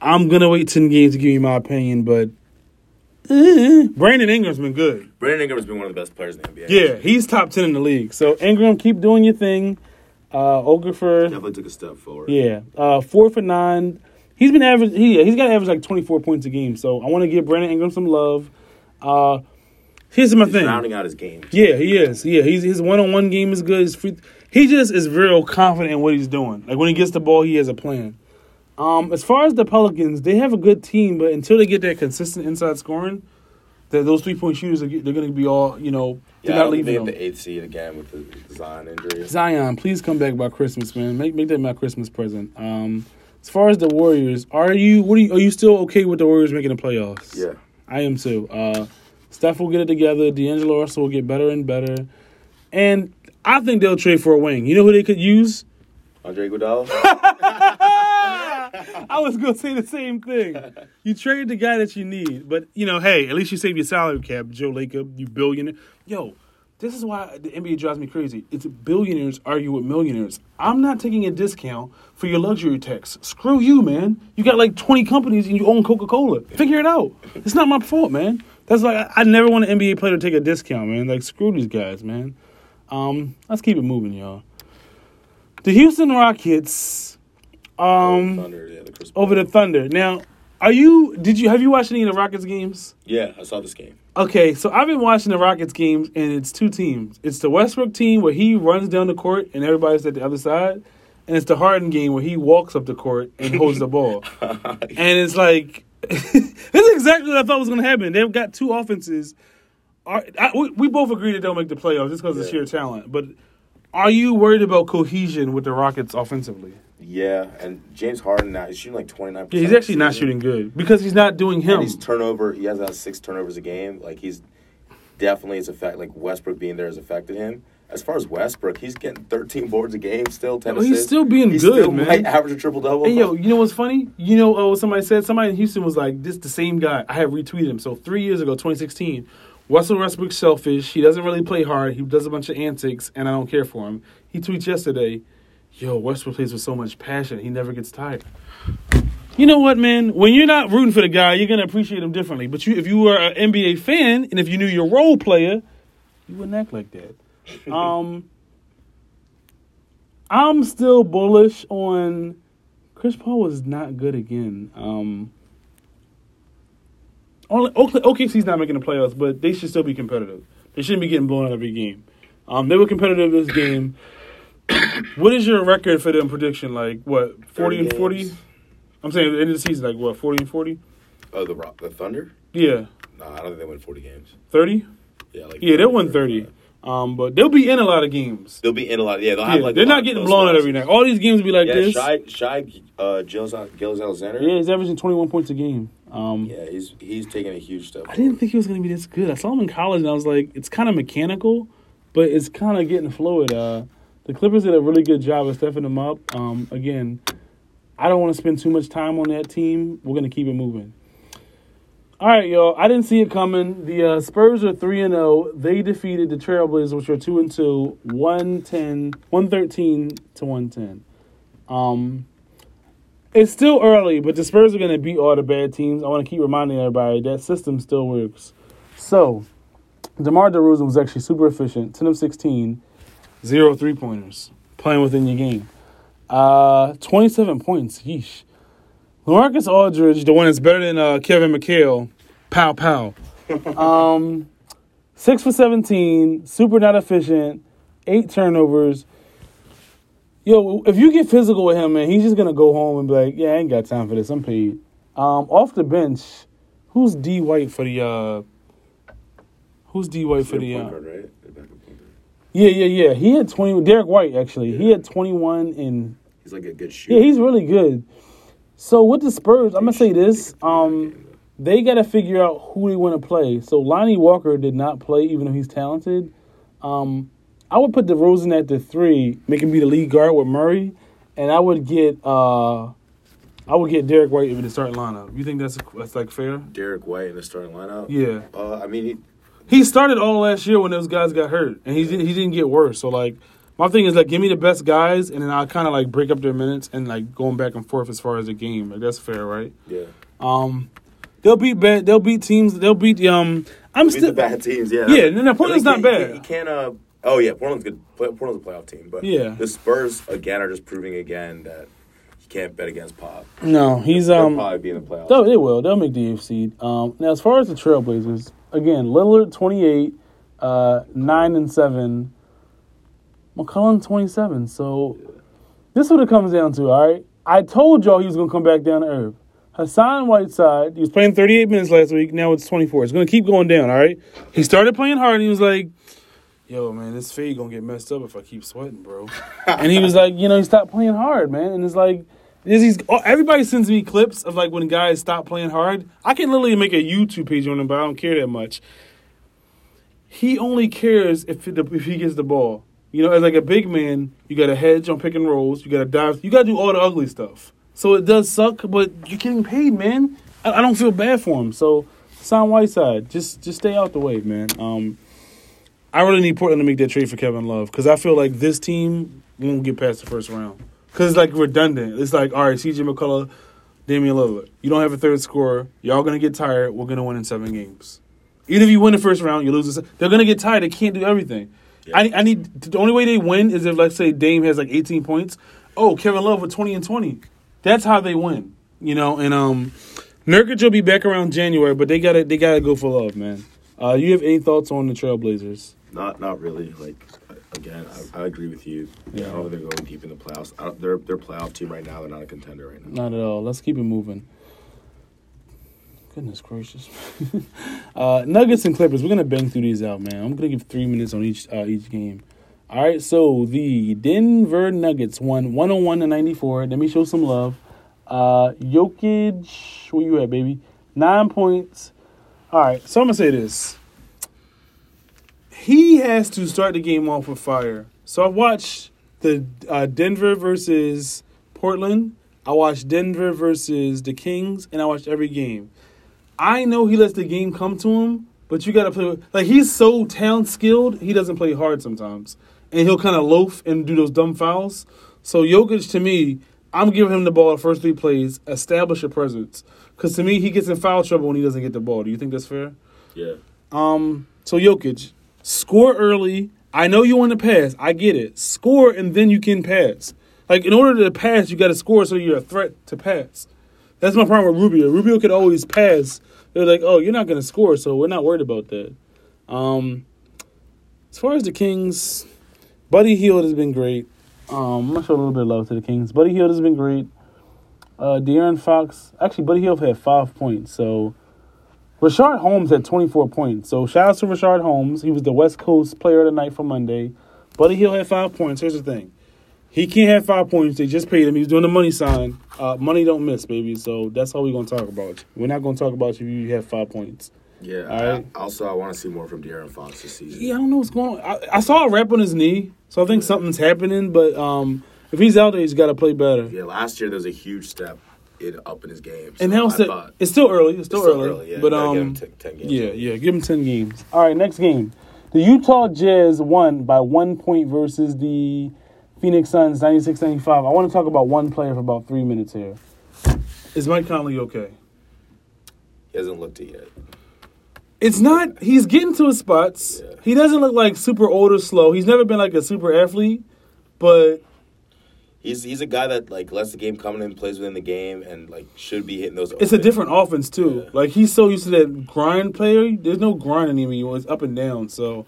I'm gonna wait 10 games to give you my opinion, but eh, Brandon Ingram's been good. Brandon Ingram has been one of the best players in the NBA. Yeah, he's top 10 in the league. So Ingram, keep doing your thing. Uh, Okafor, Definitely took a step forward. yeah, uh, four for nine. He's been average. He he's got to average like 24 points a game. So I want to give Brandon Ingram some love. Uh, here's my He's thing. rounding out his game. Yeah, he is. Yeah, he's his one on one game is good. His free, he just is real confident in what he's doing. Like when he gets the ball, he has a plan. Um, as far as the Pelicans, they have a good team, but until they get that consistent inside scoring, that those three point shooters are, they're going to be all you know. They're Yeah, not don't they leaving have the eighth seed again with the, the Zion injury. Zion, please come back by Christmas, man. Make make that my Christmas present. Um, as far as the Warriors, are you what are you are you still okay with the Warriors making the playoffs? Yeah. I am too. Uh, Steph will get it together. D'Angelo Russell will get better and better, and I think they'll trade for a wing. You know who they could use? Andre Iguodala. I was gonna say the same thing. You trade the guy that you need, but you know, hey, at least you save your salary cap, Joe Lacob, you billionaire. Yo, this is why the NBA drives me crazy. It's billionaires argue with millionaires. I'm not taking a discount for your luxury tax. Screw you, man. You got like 20 companies and you own Coca Cola. Figure it out. It's not my fault, man. That's like I, I never want an NBA player to take a discount, man. Like screw these guys, man. Um, let's keep it moving, y'all. The Houston Rockets. Um, Thunder, yeah, the over the Thunder. Now, are you? Did you have you watched any of the Rockets games? Yeah, I saw this game. Okay, so I've been watching the Rockets games, and it's two teams. It's the Westbrook team where he runs down the court and everybody's at the other side, and it's the Harden game where he walks up the court and holds the ball. And it's like this is exactly what I thought was going to happen. They've got two offenses. Are, I, we, we both agree that they'll make the playoffs just because of sheer talent. But are you worried about cohesion with the Rockets offensively? Yeah, and James Harden now he's shooting like twenty nine. Yeah, he's actually not shooting good because he's not doing him. And he's turnover. He has about six turnovers a game. Like he's definitely it's affect. Like Westbrook being there has affected him. As far as Westbrook, he's getting thirteen boards a game still. Ten Oh, he's still being He's good, still man. Might average a triple double. Hey yo, you know what's funny? You know uh, what somebody said? Somebody in Houston was like, "This the same guy." I have retweeted him. So three years ago, 2016, Russell Westbrook's selfish. He doesn't really play hard. He does a bunch of antics, and I don't care for him. He tweets yesterday, "Yo, Westbrook plays with so much passion. He never gets tired." You know what, man? When you're not rooting for the guy, you're gonna appreciate him differently. But you, if you were an NBA fan and if you knew your role player, you wouldn't act like that. Um, I'm still bullish on Chris Paul was not good again. Um, only OKC's not making the playoffs, but they should still be competitive. They shouldn't be getting blown out every game. Um, they were competitive this game. what is your record for them prediction? Like what, forty and forty? I'm saying at the end of the season, like what, forty and forty? Oh, the Rock, the Thunder. Yeah, Nah, I don't think they win forty games. thirty. Yeah, like Yeah, they'll win thirty. Um, but they'll be in a lot of games. They'll be in a lot. Yeah, they'll have Yeah, like they're not getting blown out every night. All these games will be like Yeah, this. Shai, Shai, uh, Gilles, Gilles Alexander. Yeah, he's averaging twenty one points a game. Um, Yeah, he's he's taking a huge step. I didn't think he was going to be this good. I saw him in college, and I was like, it's kind of mechanical, but it's kind of getting fluid. Uh, the Clippers did a really good job of stepping them up. Um, again, I don't want to spend too much time on that team. We're going to keep it moving. All right, y'all. I didn't see it coming. The uh, Spurs are 3 and 0. They defeated the Trailblazers, which are 2 and 2, 110, 113 to 110. Um, It's still early, but the Spurs are going to beat all the bad teams. I want to keep reminding everybody that system still works. So, DeMar DeRozan was actually super efficient 10 of 16, zero three pointers, playing within your game. Uh, 27 points. Yeesh. Lamarcus Aldridge, the one that's better than uh, Kevin McHale, pow pow. um, six for 17, super not efficient, eight turnovers. Yo, if you get physical with him, man, he's just gonna go home and be like, "Yeah, I ain't got time for this. I'm paid." Um, off the bench, who's D White for the? uh Who's D White for the? Uh, guard, right? The backup point guard. Yeah, yeah, yeah. He had twenty. Derrick White actually. He had twenty one and He's like a good shooter. yeah, he's really good. So with the Spurs, I'm gonna say this. Um, they got to figure out who they want to play. So Lonnie Walker did not play, even though he's talented. Um, I would put DeRozan at the three, make him be the lead guard with Murray, and I would get uh, I would get Derrick White in the starting lineup. You think that's that's like fair? Derrick White in the starting lineup. Yeah, Uh, I mean, he, started all last year when those guys got hurt, and he didn't, he didn't get worse. So like, my thing is like, give me the best guys, and then I'll kind of like break up their minutes and like going back and forth as far as the game. Like that's fair, right? yeah. Um, they'll beat bad. They'll beat teams. They'll beat um. I'm Beat still the bad teams, yeah. Yeah, no, no, Portland's not bad. He can't, he can't, uh, oh, yeah, Portland's good. Portland's a playoff team. But Yeah. the Spurs, again, are just proving again that you can't bet against Pop. no. He's They'll um. probably be in the playoffs. No, they will. They'll make the eighth seed. Um, now, as far as the Trailblazers, again, Lillard twenty eight, uh, nine and seven. McCollum twenty seven. So this is what it comes down to. All right, I told y'all he was gonna come back down to earth. Hassan Whiteside, he was playing 38 minutes last week. Now it's 24. It's going to keep going down, all right? He started playing hard, and he was like, yo, man, this fade going to get messed up if I keep sweating, bro. and he was like, you know, he stopped playing hard, man. And it's like, oh, everybody sends me clips of like when guys stop playing hard. I can literally make a YouTube page on him, but I don't care that much. He only cares if, it, if he gets the ball. You know, as like a big man, you got to hedge on pick and rolls. You got to dive. You got to do all the ugly stuff. So it does suck, but you're getting paid, man. I, I don't feel bad for him. So, Son Whiteside, just just stay out the way, man. Um, I really need Portland to make that trade for Kevin Love because I feel like this team won't get past the first round because it's like redundant. It's like, all right, CJ McCollum, Damian Lillard. You don't have a third scorer. Y'all gonna get tired. We're gonna win in seven games. Even if you win the first round, you lose. The, they're gonna get tired. They can't do everything. Yeah. I, I need the only way they win is if, let's say, Dame has like 18 points. Oh, Kevin Love with 20 and 20. That's how they win. You know, and um, Nurkic will be back around January, but they gotta they gotta go for love, man. Uh, you have any thoughts on the Trailblazers? Not, not really. Like again, I, I agree with you. Yeah. I don't think they're going deep in the playoffs. I they're they're playoff team right now. They're not a contender right now. Not at all. Let's keep it moving. Goodness gracious. uh, Nuggets and Clippers. We're gonna bang through these out, man. I'm gonna give three minutes on each uh, each game. All right. So the Denver Nuggets won 101 to 94. Let me show some love. Uh, Jokic, where you at, baby? Nine points. All right. So I'm gonna say this. He has to start the game off with fire. So I watched the uh, Denver versus Portland. I watched Denver versus the Kings, and I watched every game. I know he lets the game come to him, but you got to play like he's so talent skilled. He doesn't play hard sometimes, and he'll kind of loaf and do those dumb fouls. So Jokic, to me, I'm giving him the ball the first three plays, establish a presence, because to me he gets in foul trouble when he doesn't get the ball. Do you think that's fair? Yeah. Um, so Jokic, score early. I know you want to pass. I get it. Score and then you can pass. Like in order to pass, you got to score so you're a threat to pass. That's my problem with Rubio. Rubio could always pass. They're like, oh, you're not to score, so we're not worried about that. Um, as far as the Kings, Buddy Hield has been great. Um, I'm gonna show a little bit of love to the Kings. Buddy Hield has been great. Uh, De'Aaron Fox, actually, Buddy Hield had five points. So Richaun Holmes had 24 points. So shout out to Richaun Holmes. He was the West Coast player of the night for Monday. Buddy Hield had five points. Here's the thing. He can't have five points. They just paid him. He's doing the money sign. Uh, money don't miss, baby. So that's all we're going to talk about. We're not going to talk about you if you have five points. Yeah. All right. I, also, I want to see more from De'Aaron Fox this season. Yeah, I don't know what's going on. I, I saw a rep on his knee, so I think something's happening. But um, if he's out there, he's got to play better. Yeah, last year there was a huge step in, up in his game. And so now I it's, still, thought- it's still early. It's still It's still early. early, yeah. But um, him 10 10 games. Yeah, yeah. Give him 10 games. All right, next game. The Utah Jazz won by one point versus the Phoenix Suns 96 95. I want to talk about one player for about three minutes here. Is Mike Conley okay? He hasn't looked it yet. It's not. He's getting to his spots. Yeah. He doesn't look like super old or slow. He's never been like a super athlete, but He's he's a guy that like lets the game come in, plays within the game, and like should be hitting those. it's a different offense too. Yeah. Like he's so used to that grind player. There's no grind anymore. It's up and down. So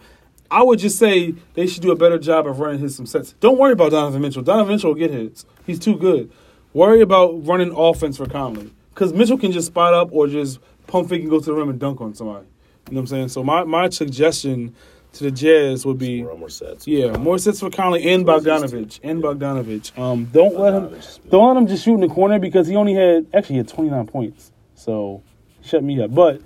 I would just say they should do a better job of running his some sets. Don't worry about Donovan Mitchell. Donovan Mitchell will get hits. He's too good. Worry about running offense for Conley because Mitchell can just spot up or just pump fake and go to the rim and dunk on somebody. You know what I'm saying? So my my suggestion to the Jazz would be. More, sets. Yeah, more sets for Conley and Bogdanovich and Bogdanovich. Um, don't let him don't let him just shoot in the corner because he only had actually had 29 points. So shut me up. But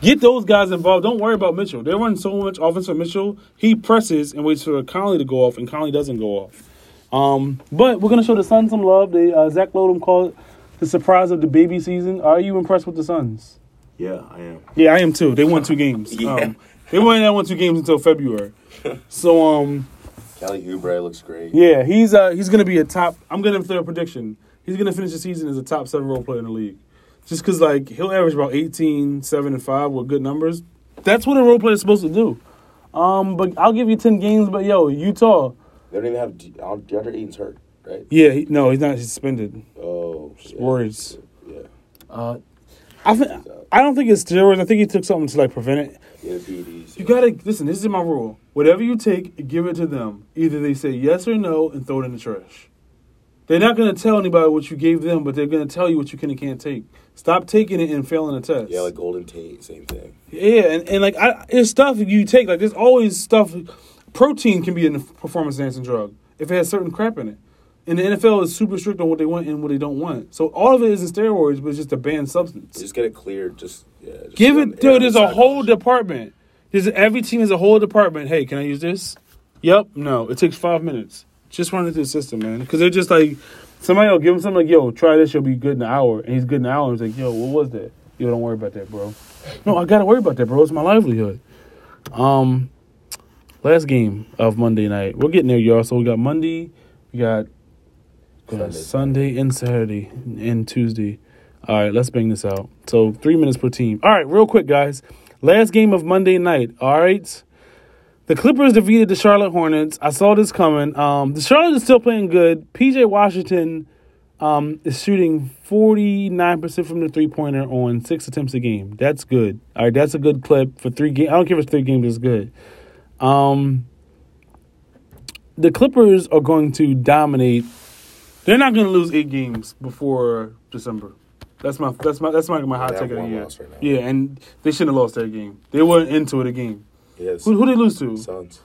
get those guys involved. Don't worry about Mitchell. They run so much offense for Mitchell. He presses and waits for Conley to go off, and Conley doesn't go off. Um, but we're gonna show the Suns some love. They uh, Zach Lodum called the surprise of the baby season. Are you impressed with the Suns? Yeah, I am. Yeah, I am too. They won two games. Yeah. Um, they won that won two games until February. So um. Kelly Oubre looks great. Yeah, he's uh he's gonna be a top. I'm gonna throw a prediction. He's gonna finish the season as a top seven role player in the league, just because like he'll average about 18, 7, and five with good numbers. That's what a role player is supposed to do. Um, but I'll give you ten games. But yo, Utah. They don't even have De- uh, DeAndre Ayton's hurt, right? Yeah, he, no, he's not. He's suspended. Oh, yeah. Words. Yeah, Uh, I think I don't think it's steroids. I think he took something to like prevent it. Yeah. You gotta listen. This is my rule. Whatever you take, give it to them. Either they say yes or no, and throw it in the trash. They're not gonna tell anybody what you gave them, but they're gonna tell you what you can and can't take. Stop taking it and failing the test. Yeah, like Golden Tate, same thing. yeah, and, and like I, there's stuff you take. Like there's always stuff. Protein can be a performance enhancing drug if it has certain crap in it. And the NFL is super strict on what they want and what they don't want. So all of it isn't steroids, but it's just a banned substance. Just get it cleared. Just yeah. Just Give it, dude. There's a whole department. There's every team has a whole department. Hey, can I use this? Yep. No. It takes five minutes. Just run it through the system, man. Because they're just like somebody will give him something like, "Yo, try this. You'll be good in an hour." And he's good in an hour. And he's like, "Yo, what was that?" Yo, don't worry about that, bro. No, I gotta worry about that, bro. It's my livelihood. Um, last game of Monday night. We're getting there, y'all. So we got Monday, we got Sunday. Sunday and Saturday and Tuesday. All right, let's bang this out. So three minutes per team. All right, real quick, guys. Last game of Monday night. All right. The Clippers defeated the Charlotte Hornets. I saw this coming. Um, the Charlotte is still playing good. PJ Washington um, is shooting 49% from the three pointer on six attempts a game. That's good. All right, that's a good clip for three games. I don't care if it's three games, it's good. Um, the Clippers are going to dominate. They're not going to lose eight games before December. That's my that's my that's my my hot take of the year. right yeah, and they shouldn't have lost that game. They weren't into it again. Yes. Who who they lose to? Suns.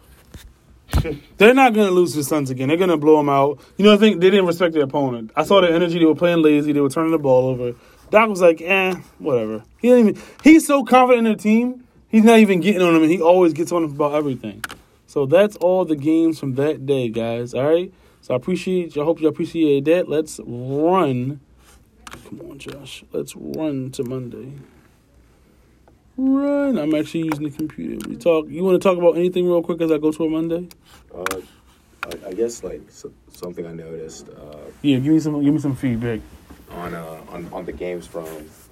They're not going to lose to the Suns again. They're going to blow them out. You know, I think they didn't respect their opponent. I saw their energy. They were playing lazy. They were turning the ball over. Doc was like, eh, whatever. He didn't even. He's so confident in their team. He's not even getting on them, and he always gets on them about everything. So that's all the games from that day, guys. All right. So I appreciate. I hope you appreciate that. Let's run. Come on, Josh. Let's run to Monday. Run. I'm actually using the computer. We talk. You want to talk about anything real quick as I go to a Monday? Uh, I, I guess like so, something I noticed uh, Yeah, give me some. Give me some feedback. on uh, on on the games from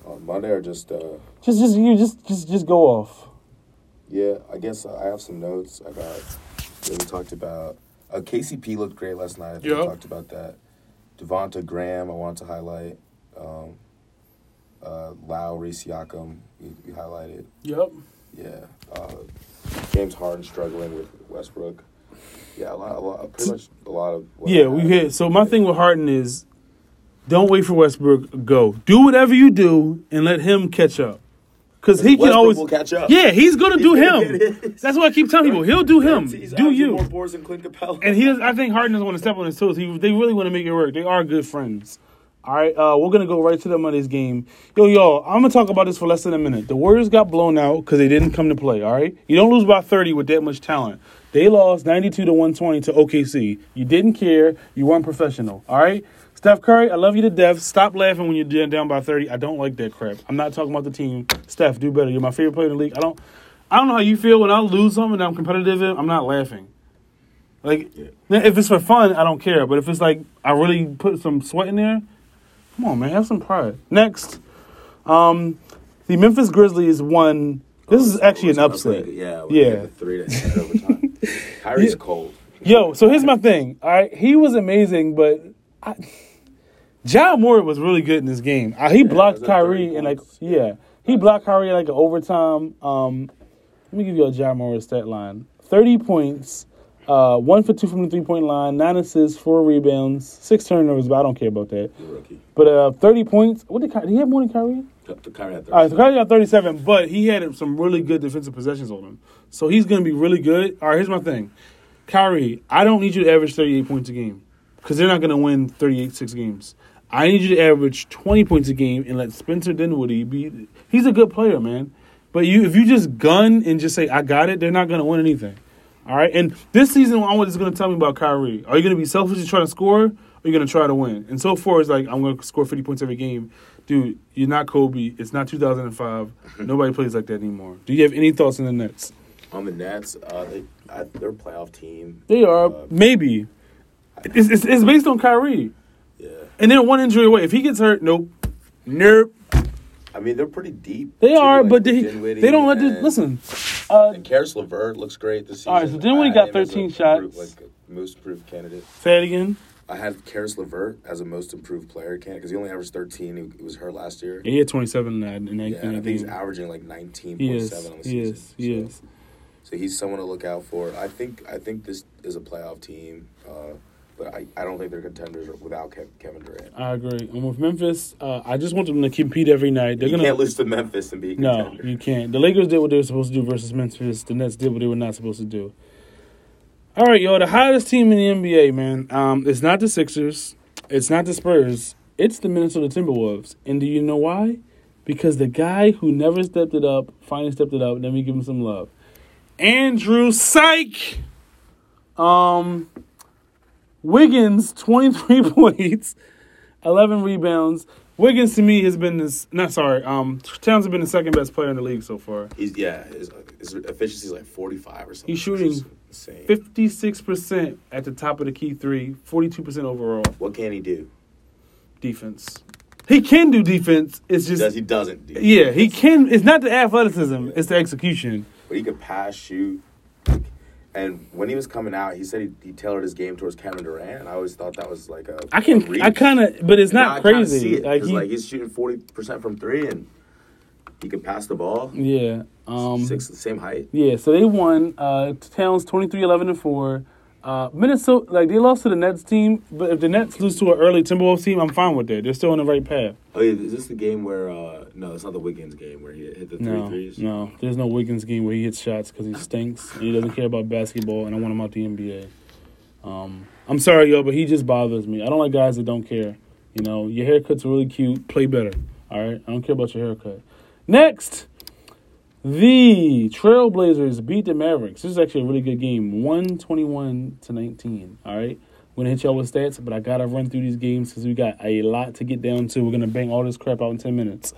on Monday or just uh, Just, just you, just, just, just go off. yeah. I guess I have some notes. I got. Yeah, we talked about uh, KCP looked great last night. I think Yeah. we talked about that. Devonte' Graham, I want to highlight. Um, uh, Lowry, Siakam, we, we highlighted. Yep. Yeah. Uh, James Harden struggling with Westbrook. Yeah, a lot, a lot, pretty much a lot of. what Yeah, we hit. So my thing with Harden is, don't wait for Westbrook. Go do whatever you do and let him catch up. Because he can always catch up. Yeah, he's gonna do gonna him. That's what I keep telling people. He'll do him. He's do you. More boards than Clint Capela. And he, does, I think Harden doesn't want to step on his toes. He, they really want to make it work. They are good friends. All right, uh, we're gonna go right to the Monday's game. Yo, yo, I'm gonna talk about this for less than a minute. The Warriors got blown out because they didn't come to play. All right, you don't lose by 30 with that much talent. They lost 92 to 120 to OKC. You didn't care. You weren't professional. All right. Steph Curry, I love you to death. Stop laughing when you're down by 30. I don't like that crap. I'm not talking about the team. Steph, do better. You're my favorite player in the league. I don't I don't know how you feel when I lose something and I'm competitive in, I'm not laughing. Like if it's for fun, I don't care. But if it's like I really put some sweat in there, Come on, man, have some pride. Next, um, the Memphis Grizzlies won. This is actually an upset. Yeah, Yeah. three to overtime. Kyrie's Yeah. cold. Yo, so here's my thing. All right, he was amazing, but I, Ja Morant was really good in this game. Uh, he blocked like 30 Kyrie in like yeah, he blocked Kyrie in like an overtime. Um, let me give you a Ja Morant stat line: thirty points, uh, one for two from the three point line, nine assists, four rebounds, six turnovers. But I don't care about that. Rookie. But uh, thirty points. What did Kyrie? Did he have more than Kyrie? Ky- to Kyrie had All right, so 37. Kyrie got 37, but he had some really good defensive possessions on him. So he's going to be really good. All right, here's my thing. Kyrie, I don't need you to average 38 points a game because they're not going to win 38 six games. I need you to average 20 points a game and let Spencer Dinwiddie be. He's a good player, man. But you, if you just gun and just say I got it, they're not going to win anything. All right, and this season, I want is going to tell me about Kyrie. Are you going to be selfish and try to score, or are you going to try to win? And so far, it's like I'm going to score 50 points every game. Dude, you're not Kobe. It's not 2005. Nobody plays like that anymore. Do you have any thoughts on the Nets? On the Nets, uh, they I, they're a playoff team. They are Uh, maybe. It's, it's, it's based on Kyrie. And then one injury away. If he gets hurt, nope, nope. I mean, they're pretty deep. They too, are, like but they, they don't let the listen. Uh, And Caris LeVert looks great this season. All right, so Dinwiddie got had him as a 13 improved- shots. Like a most improved candidate. say it again. I had Caris LeVert as a most improved player candidate because he only averaged 13. He, was hurt last year. Yeah, he had 27 in that. In that, Yeah, and I think he's averaging like 19.7 He is. on the He season. He so, is. So he's someone to look out for. I think I think this is a playoff team, uh, but I, I don't think they're contenders without Kev, Kevin Durant. I agree. And with Memphis, uh, I just want them to compete every night. They're you gonna can't lose to Memphis and be a No, you can't. The Lakers did what they were supposed to do versus Memphis. The Nets did what they were not supposed to do. All right, yo, the hottest team in the NBA, man. Um, it's not the Sixers. It's not the Spurs. It's the Minnesota Timberwolves. And do you know why? Because the guy who never stepped it up finally stepped it up. Let me give him some love. Andrew Syke. Um, Wiggins, 23 points, 11 rebounds. Wiggins to me has been this. Not sorry. Um, Towns has been the second best player in the league so far. He's yeah, his, his efficiency is like 45 or something. He's shooting insane. Fifty-six percent at the top of the key three. Forty-two percent overall What can he do? defense. He can do defense. It's just Does he doesn't do? yeah. He can. It's not the athleticism. It's the execution. but he could pass, shoot. And when he was coming out, he said he, he tailored his game towards Kevin Durant. And I always thought that was like a. I can. I kind of. But it's not I crazy. See it, like he. like he's shooting forty percent from three, and he can pass the ball. yeah. Um. Six, the same height. Yeah, so they won. Uh, Towns 23 11 and 4. Uh, Minnesota, like, they lost to the Nets team, but if the Nets lose to an early Timberwolves team, I'm fine with that. They're still on the right path. Oh yeah, is this the game where? uh No, it's not the Wiggins game where he hit the three No, threes. no, there's no Wiggins game where he hits shots because he stinks and he doesn't care about basketball, and I want him out the NBA. Um, I'm sorry, yo, but he just bothers me. I don't like guys that don't care. You know, your haircut's really cute. Play better. All right, I don't care about your haircut. Next, the Trailblazers beat the Mavericks. This is actually a really good game, one twenty-one to nineteen. All right, we're gonna hit y'all with stats, but I gotta run through these games because we got a lot to get down to. We're gonna bang all this crap out in ten minutes.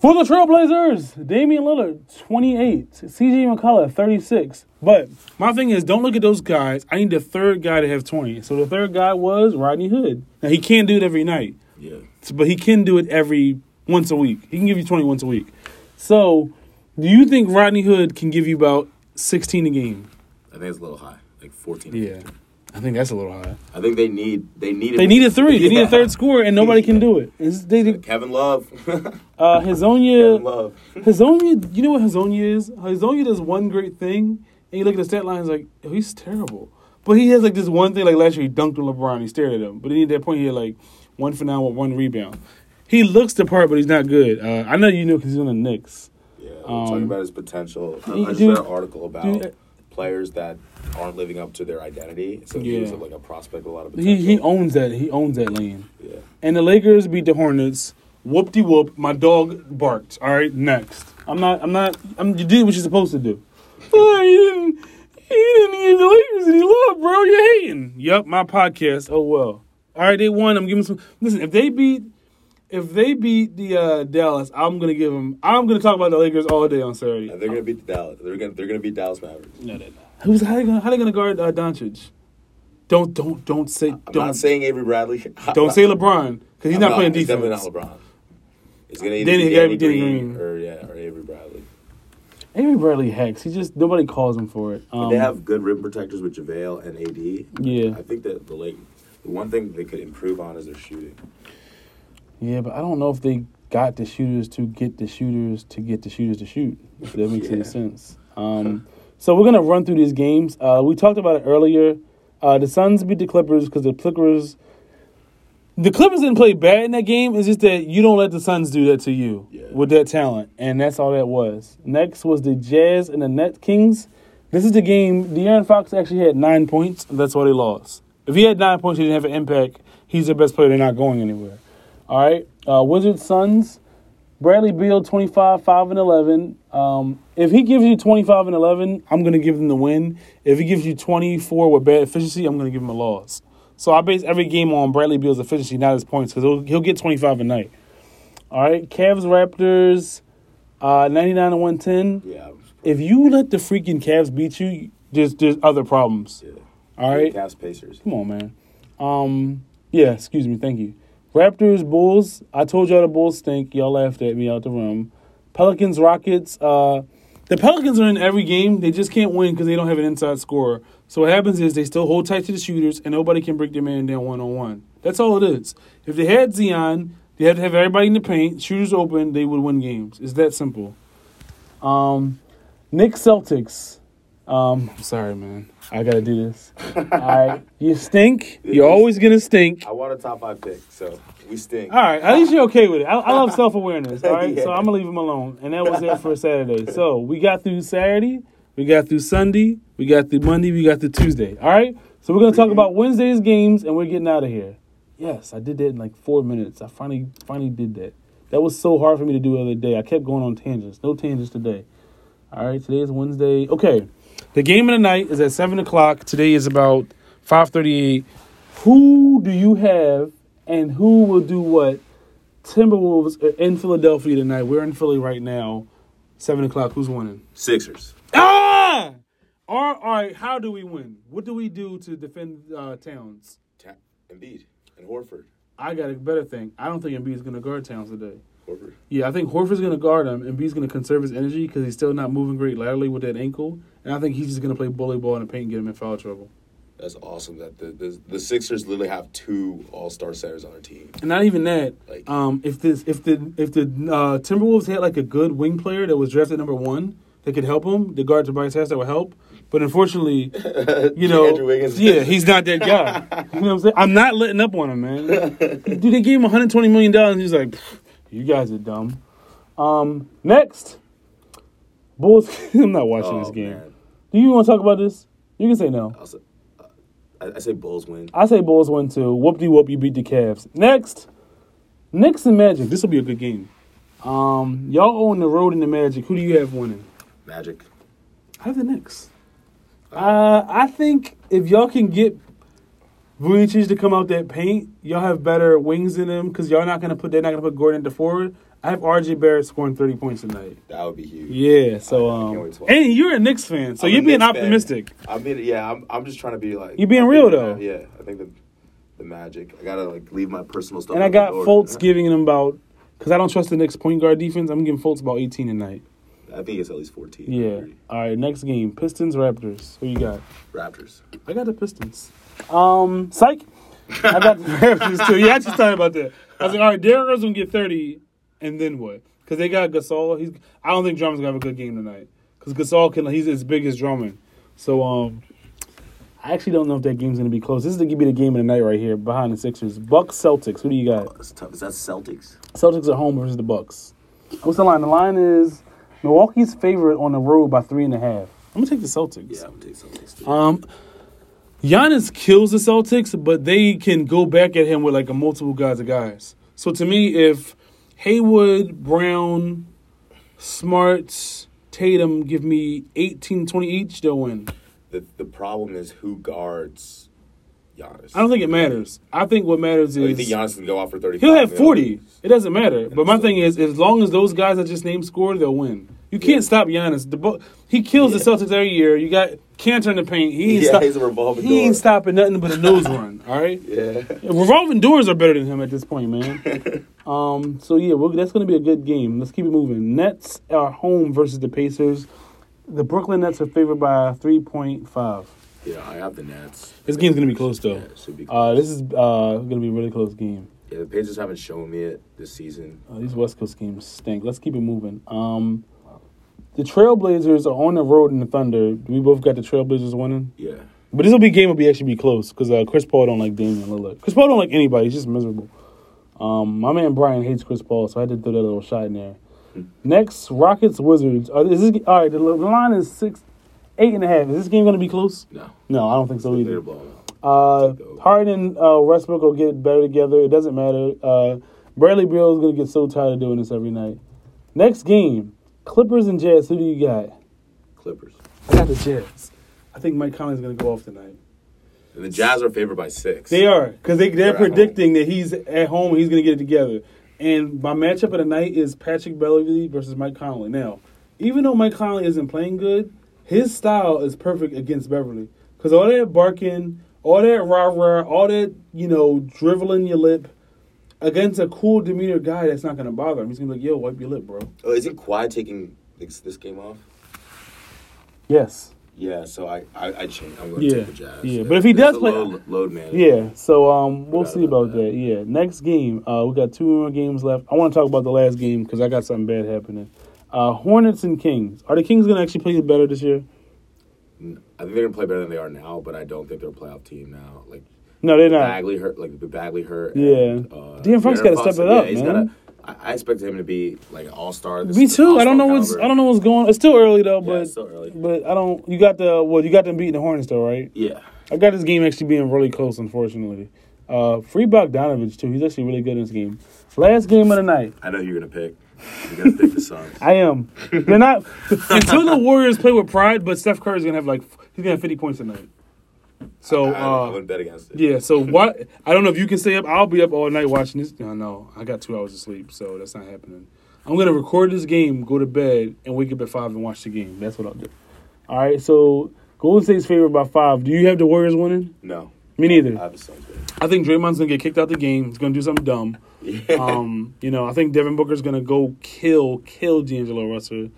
For the Trailblazers, Damian Lillard, 28. CJ McCollum, 36. But my thing is, don't look at those guys. I need the third guy to have 20. So the third guy was Rodney Hood. Now, he can't do it every night, Yeah, but he can do it every once a week. He can give you 20 once a week. So, do you think Rodney Hood can give you about 16 a game? I think it's a little high, like fourteen. Yeah. I think that's a little high. I think they need they need They need a three. They need a third score, and nobody can do it. It's, they, Kevin Love. uh, Hezonja, Kevin Love. Hezonja, you know what Hezonja is? Hezonja does one great thing, and you look at the stat line, it's like, oh, he's terrible. But he has like this one thing, like last year he dunked on LeBron, he stared at him. But then at that point, he had like one for nine with one rebound. He looks the part, but he's not good. Uh, I know you know because he's on the Knicks. Yeah, Um, talking about his potential. I dude- just read an article about dude, players that aren't living up to their identity. So he was like a prospect with a lot of potential. He he owns that. He owns that lane. yeah. And the Lakers beat the Hornets. Whoop de whoop. My dog barked. All right, next. I'm not. I'm not. I'm. You did what you're supposed to do. oh, you didn't. You didn't give the Lakers any love, bro. You're hating. Yup, my podcast. Oh well. All right, they won. I'm giving some. Listen, if they beat, if they beat the uh, Dallas, I'm gonna give them. I'm gonna talk about the Lakers all day on Saturday. And they're gonna beat the Dallas. They're gonna they're gonna beat Dallas Mavericks. No, they're not. Who's how they gonna how they gonna guard uh, Doncic? Don't don't don't say I'm don't not saying Avery Bradley. don't say LeBron because he's I'm not, playing It's defense. definitely not LeBron. It's gonna either Then be Danny be Danny Green, Green. or yeah, or Avery Bradley. Avery Bradley hacks. He just nobody calls him for it. Um, they have good rim protectors with JaVale and AD. Yeah. I think that the like the one thing they could improve on is their shooting. Yeah, but I don't know if they got the shooters to get the shooters to get the shooters to shoot. If that makes any sense. Um, so we're gonna run through these games. Uh, we talked about it earlier. Uh, the Suns beat the Clippers because the Clippers. The Clippers didn't play bad in that game. It's just that you don't let the Suns do that to you Yeah. with that talent, and that's all that was. Next was the Jazz and the Net Kings. This is the game. De'Aaron Fox actually had nine points. That's why they lost. If he had nine points, he didn't have an impact. He's the best player. They're not going anywhere. All right. Uh, Wizards Suns. Bradley Beal 25, 5 and 11. Um, if he gives you 25 and 11, I'm going to give him the win. If he gives you 24 with bad efficiency, I'm going to give him a loss. So I base every game on Bradley Beal's efficiency, not his points, because he'll, he'll get 25 a night. All right. Cavs Raptors uh, 99 and 110. Yeah. If you let the freaking Cavs beat you, there's, there's other problems. Yeah. All right. Cavs Pacers. Come on, man. Um, yeah, excuse me. Thank you. Raptors, Bulls. I told y'all the Bulls stink. Y'all laughed at me out the room. Pelicans, Rockets. Uh, the Pelicans are in every game. They just can't win because they don't have an inside scorer. So what happens is they still hold tight to the shooters, and nobody can break their man down one on one. That's all it is. If they had Zion, they had to have everybody in the paint, shooters open. They would win games. It's that simple. Um, Knicks, Celtics. Um, I'm sorry, man. I gotta do this. All right, you stink. You're always gonna stink. I want a top five pick, so we stink. All right, at least you're okay with it. I, I love self awareness. All right, Yeah. so I'm gonna leave him alone, and that was it for Saturday. So we got through Saturday, we got through Sunday, we got through Monday, we got through Tuesday. All right, so we're gonna talk about Wednesday's games, and we're getting out of here. Yes, I did that in like four minutes. I finally finally did that. That was so hard for me to do the other day. I kept going on tangents. No tangents today. All right, today is Wednesday. Okay, the game of the night is at seven o'clock. Today is about five thirty-eight. Who do you have, and who will do what? Timberwolves are in Philadelphia tonight. We're in Philly right now. Seven o'clock. Who's winning? Sixers. Ah! All all right. How do we win? What do we do to defend uh, Towns? Ta- Embiid and Horford. I got a better thing. I don't think Embiid's going to guard Towns today. Horford. Yeah, I think Horford's going to guard him, and Embiid's going to conserve his energy because he's still not moving great laterally with that ankle. And I think he's just going to play bully ball in the paint and get him in foul trouble. That's awesome. That the, the the Sixers literally have two All Star centers on their team. And not even that. Like- Um, if this, if the, if the uh, Timberwolves had like a good wing player that was drafted number one that could help him, the guard Tobias Harris that would help. But unfortunately, you know, yeah, he's not that guy. you know what I'm saying? I'm not letting up on him, man. Dude, they gave him 120 million dollars. He's like, "Pfft, you guys are dumb. Um, next, Bulls. I'm not watching Oh, this game. man. Do you want to talk about this? You can say no. Say, uh, I, I say Bulls win. I say Bulls win too. Whoop de whoop, you beat the Cavs. Next, Knicks and Magic. This will be a good game. Um, y'all on the road in the Magic. Who do you have winning? Magic. I have the Knicks. Uh, I think if y'all can get Vucevic to come out that paint, y'all have better wings in them because y'all not gonna put they're not gonna put Gordon the forward. I have RJ Barrett scoring thirty points tonight. That would be huge. Yeah, so um, and you're a Knicks fan, so I'm you're being Knicks fan. optimistic. I mean, yeah, I'm, I'm just trying to be like. You're being I real, though. Yeah, I think the the Magic. I gotta like leave my personal stuff. And I got. Fultz giving him about because I don't trust the Knicks point guard defense. I'm giving Fultz about 18 tonight. I think it's at least 14. Yeah. All right. Next game: Pistons Raptors. Who you got? Raptors. I got the Pistons. Um, psych. I got the Raptors too. Yeah, I just thought about that. I was like, all right, Derrick Rose gonna get 30, and then what? Because they got Gasol. He's. I don't think Drummond's gonna have a good game tonight. Because Gasol can. He's as big as Drummond. So um, I actually don't know if that game's gonna be close. This is gonna be the game of the night right here behind the Sixers. Bucks Celtics. Who do you got? That's tough. Is that Celtics? Celtics at home versus the Bucks. What's the line? The line is Milwaukee's favorite on the road by three and a half. I'm gonna take the Celtics. Yeah, I'm gonna take Celtics. Too. Um, Giannis kills the Celtics, but they can go back at him with like a multiple guys of guys. So to me, if Hayward, Brown, Smarts, Tatum give me 18, 20 each, they'll win. the the problem is who guards Giannis. I don't think it matters. I think what matters you is think Giannis can go off for 30. he'll have 40. lose. It doesn't matter. But my thing is, as long as those guys I just named score, they'll win. You can't Yeah. stop Giannis. The bo- he kills the Celtics every year. You got Kanter in the paint. He ain't Yeah, stop- he's a revolving He ain't stopping nothing but a nose run. All right. Yeah. Revolving doors are better than him at this point, man. um. So yeah, we that's going to be a good game. Let's keep it moving. Nets are home versus the Pacers. The Brooklyn Nets are favored by three point five. Yeah, I have the Nets. This game's going to be close though. Yeah, it should be Uh, this is uh going to be a really close game. Yeah, the Pacers haven't shown me it this season. Uh, these West Coast games stink. Let's keep it moving. Um, the Trailblazers are on the road in the Thunder. We both got the Trailblazers winning, Yeah. but this will be game will be actually be close because uh, Chris Paul don't like Damian Lillard. Chris Paul don't like anybody. He's just miserable. Um, my man Brian hates Chris Paul, so I had to throw that little shot in there. Next, Rockets Wizards. Uh, is this, all right, the, line is six, eight and a half. Is this game going to be close? No. No, I don't think so either. Uh, Take the over. Harden and uh, Westbrook will get better together. It doesn't matter. Uh, Bradley Beal is going to get so tired of doing this every night. Next game, Clippers and Jazz. Who do you got? Clippers. I got the Jazz. I think Mike Conley's going to go off tonight. And the Jazz are favored by six. They are because they they're They're predicting that he's at home and he's going to get it together. And my matchup of the night is Patrick Beverley versus Mike Conley. Now, even though Mike Conley isn't playing good, his style is perfect against Beverley because all that barking, all that rah rah, all that you know driveling your lip against a cool demeanor guy that's not going to bother him. He's going to be like, "Yo, wipe your lip, bro." Oh, isn't Kawhi taking this, this game off? Yes. Yeah, so I I, I change. I'm going to Yeah, take the Jazz. yeah, but if he does play- load, load man. Yeah, so um, we'll see about about that. that. Yeah, next game, uh, we got two more games left. I want to talk about the last game because I got something bad happening. Uh, Hornets and Kings. Are the Kings gonna actually play better this year? I think they're gonna play better than they are now, but I don't think they're a playoff team now. Like No, they're not. Bagley hurt, like Bagley hurt. Yeah. and, uh, De'Aaron Fox De'Aaron gotta step it up, he's man. Gotta, I, I expect him to be like an all star. Me too. I don't know what's I don't know what's going. It's still early though, Yeah, but it's still early. but I don't. You got the well. You got them beating the Hornets though, right? Yeah, I got this game actually being really close, unfortunately. Uh, free Bogdanovich too. He's actually really good in this game. Last game of the night. I know you're gonna pick. You're gonna pick the Suns. I am. They're not until the Warriors play with pride. But Steph Curry's gonna have like he's gonna have fifty points tonight. So I, I uh, wouldn't bet against it. yeah. So what? I don't know if you can stay up. I'll be up all night watching this. No, no, I got two hours of sleep, so that's not happening. I'm gonna record this game, go to bed, and wake up at five and watch the game. That's what I'll do. All right. So Golden State's favored by five. Do you have the Warriors winning? No, Me neither. I have the Suns. winning. I think Draymond's gonna get kicked out the game. He's gonna do something dumb. Yeah. Um, you know, I think Devin Booker's gonna go kill kill D'Angelo Russell.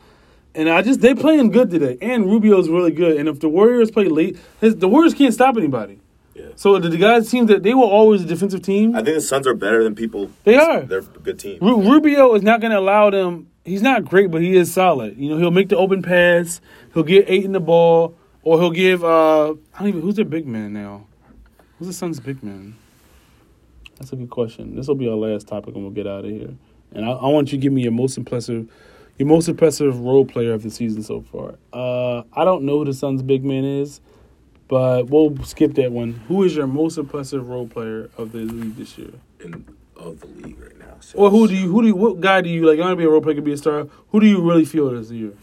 And I just they playing good today. And Rubio's really good. And if the Warriors play late, his, the Warriors can't stop anybody. yeah. So the, the guys seem that they were always a defensive team. I think the Suns are better than people. They are. They're a good team. Ru- Rubio is not going to allow them. He's not great, but he is solid. You know, he'll make the open pass. He'll get eight in the ball, or he'll give. uh I don't even. Who's their big man now? Who's the Suns' big man? That's a good question. This will be our last topic, and we'll get out of here. And I, I want you to give me your most impressive, your most impressive role player of the season so far. Uh I don't know who the Suns' big man is, but we'll skip that one. Who is your most impressive role player of the league this year? in of the league right now. So Or who do you who do you what guy do you like? You want to be a role player, could be a star. Who do you really feel this year?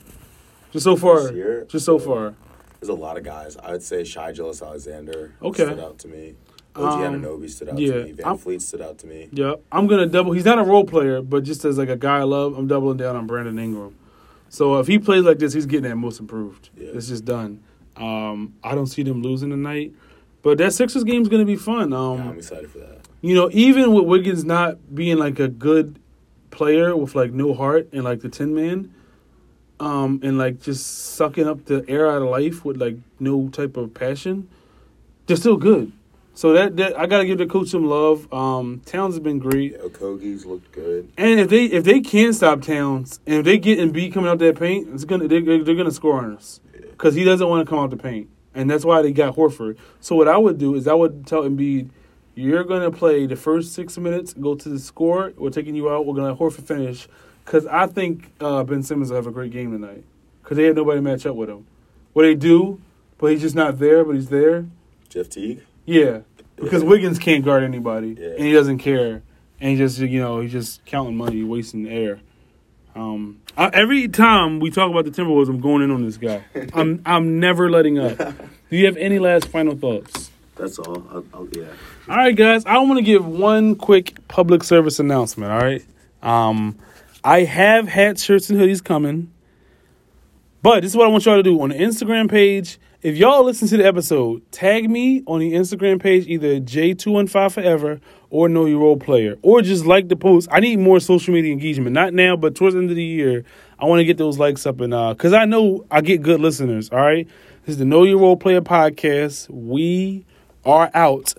Just so far, This year? just so far. There's a lot of guys. I would say Shai Gilgeous-Alexander Okay. stood out to me. OG Um, Anunoby stood out yeah, to me. Van I'm- Fleet stood out to me. Yeah, I'm gonna double. He's not a role player, but just as like a guy I love, I'm doubling down on Brandon Ingram. So if he plays like this, he's getting that most improved. Yeah. It's just done. Um, I don't see them losing tonight, but that Sixers game is gonna be fun. Um, Yeah, I'm excited for that. you know, even with Wiggins not being like a good player with like no heart and like the tin man, um, and like just sucking up the air out of life with like no type of passion, they're still good. So that, that I gotta give the coach some love. Um, Towns has been great, Yeah, Okogie's looked good. and if they if they can't stop Towns and if they get Embiid coming out that paint, it's gonna they, they're gonna score on us because he doesn't want to come out the paint, and that's why they got Horford. So what I would do is I would tell Embiid, you're gonna play the first six minutes, go to the score. We're taking you out. We're gonna let Horford finish because I think uh, Ben Simmons will have a great game tonight because they have nobody to match up with him. Well, they do, but he's just not there. But he's there. Jeff Teague. Yeah, because Yeah. Wiggins can't guard anybody, Yeah. and he doesn't care, and he just you know he's just counting money, wasting air. Um, I, every time we talk about the Timberwolves, I'm going in on this guy. I'm I'm never letting up. Do you have any last final thoughts? That's all. I'll, I'll, yeah. All right, guys. I want to give one quick public service announcement. All right. Um, I have hats, shirts, and hoodies coming. But this is what I want y'all to do on the Instagram page. If y'all listen to the episode, tag me on the Instagram page, either J215 Forever or Know Your Role Player, or just like the post. I need more social media engagement. Not now, but towards the end of the year, I want to get those likes up and uh, because I know I get good listeners. All right, this is the Know Your Role Player podcast. We are out.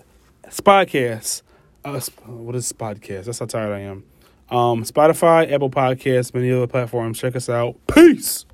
Podcast. Uh, what is podcast? That's how tired I am. Um, Spotify, Apple Podcasts, many other platforms. Check us out. Peace.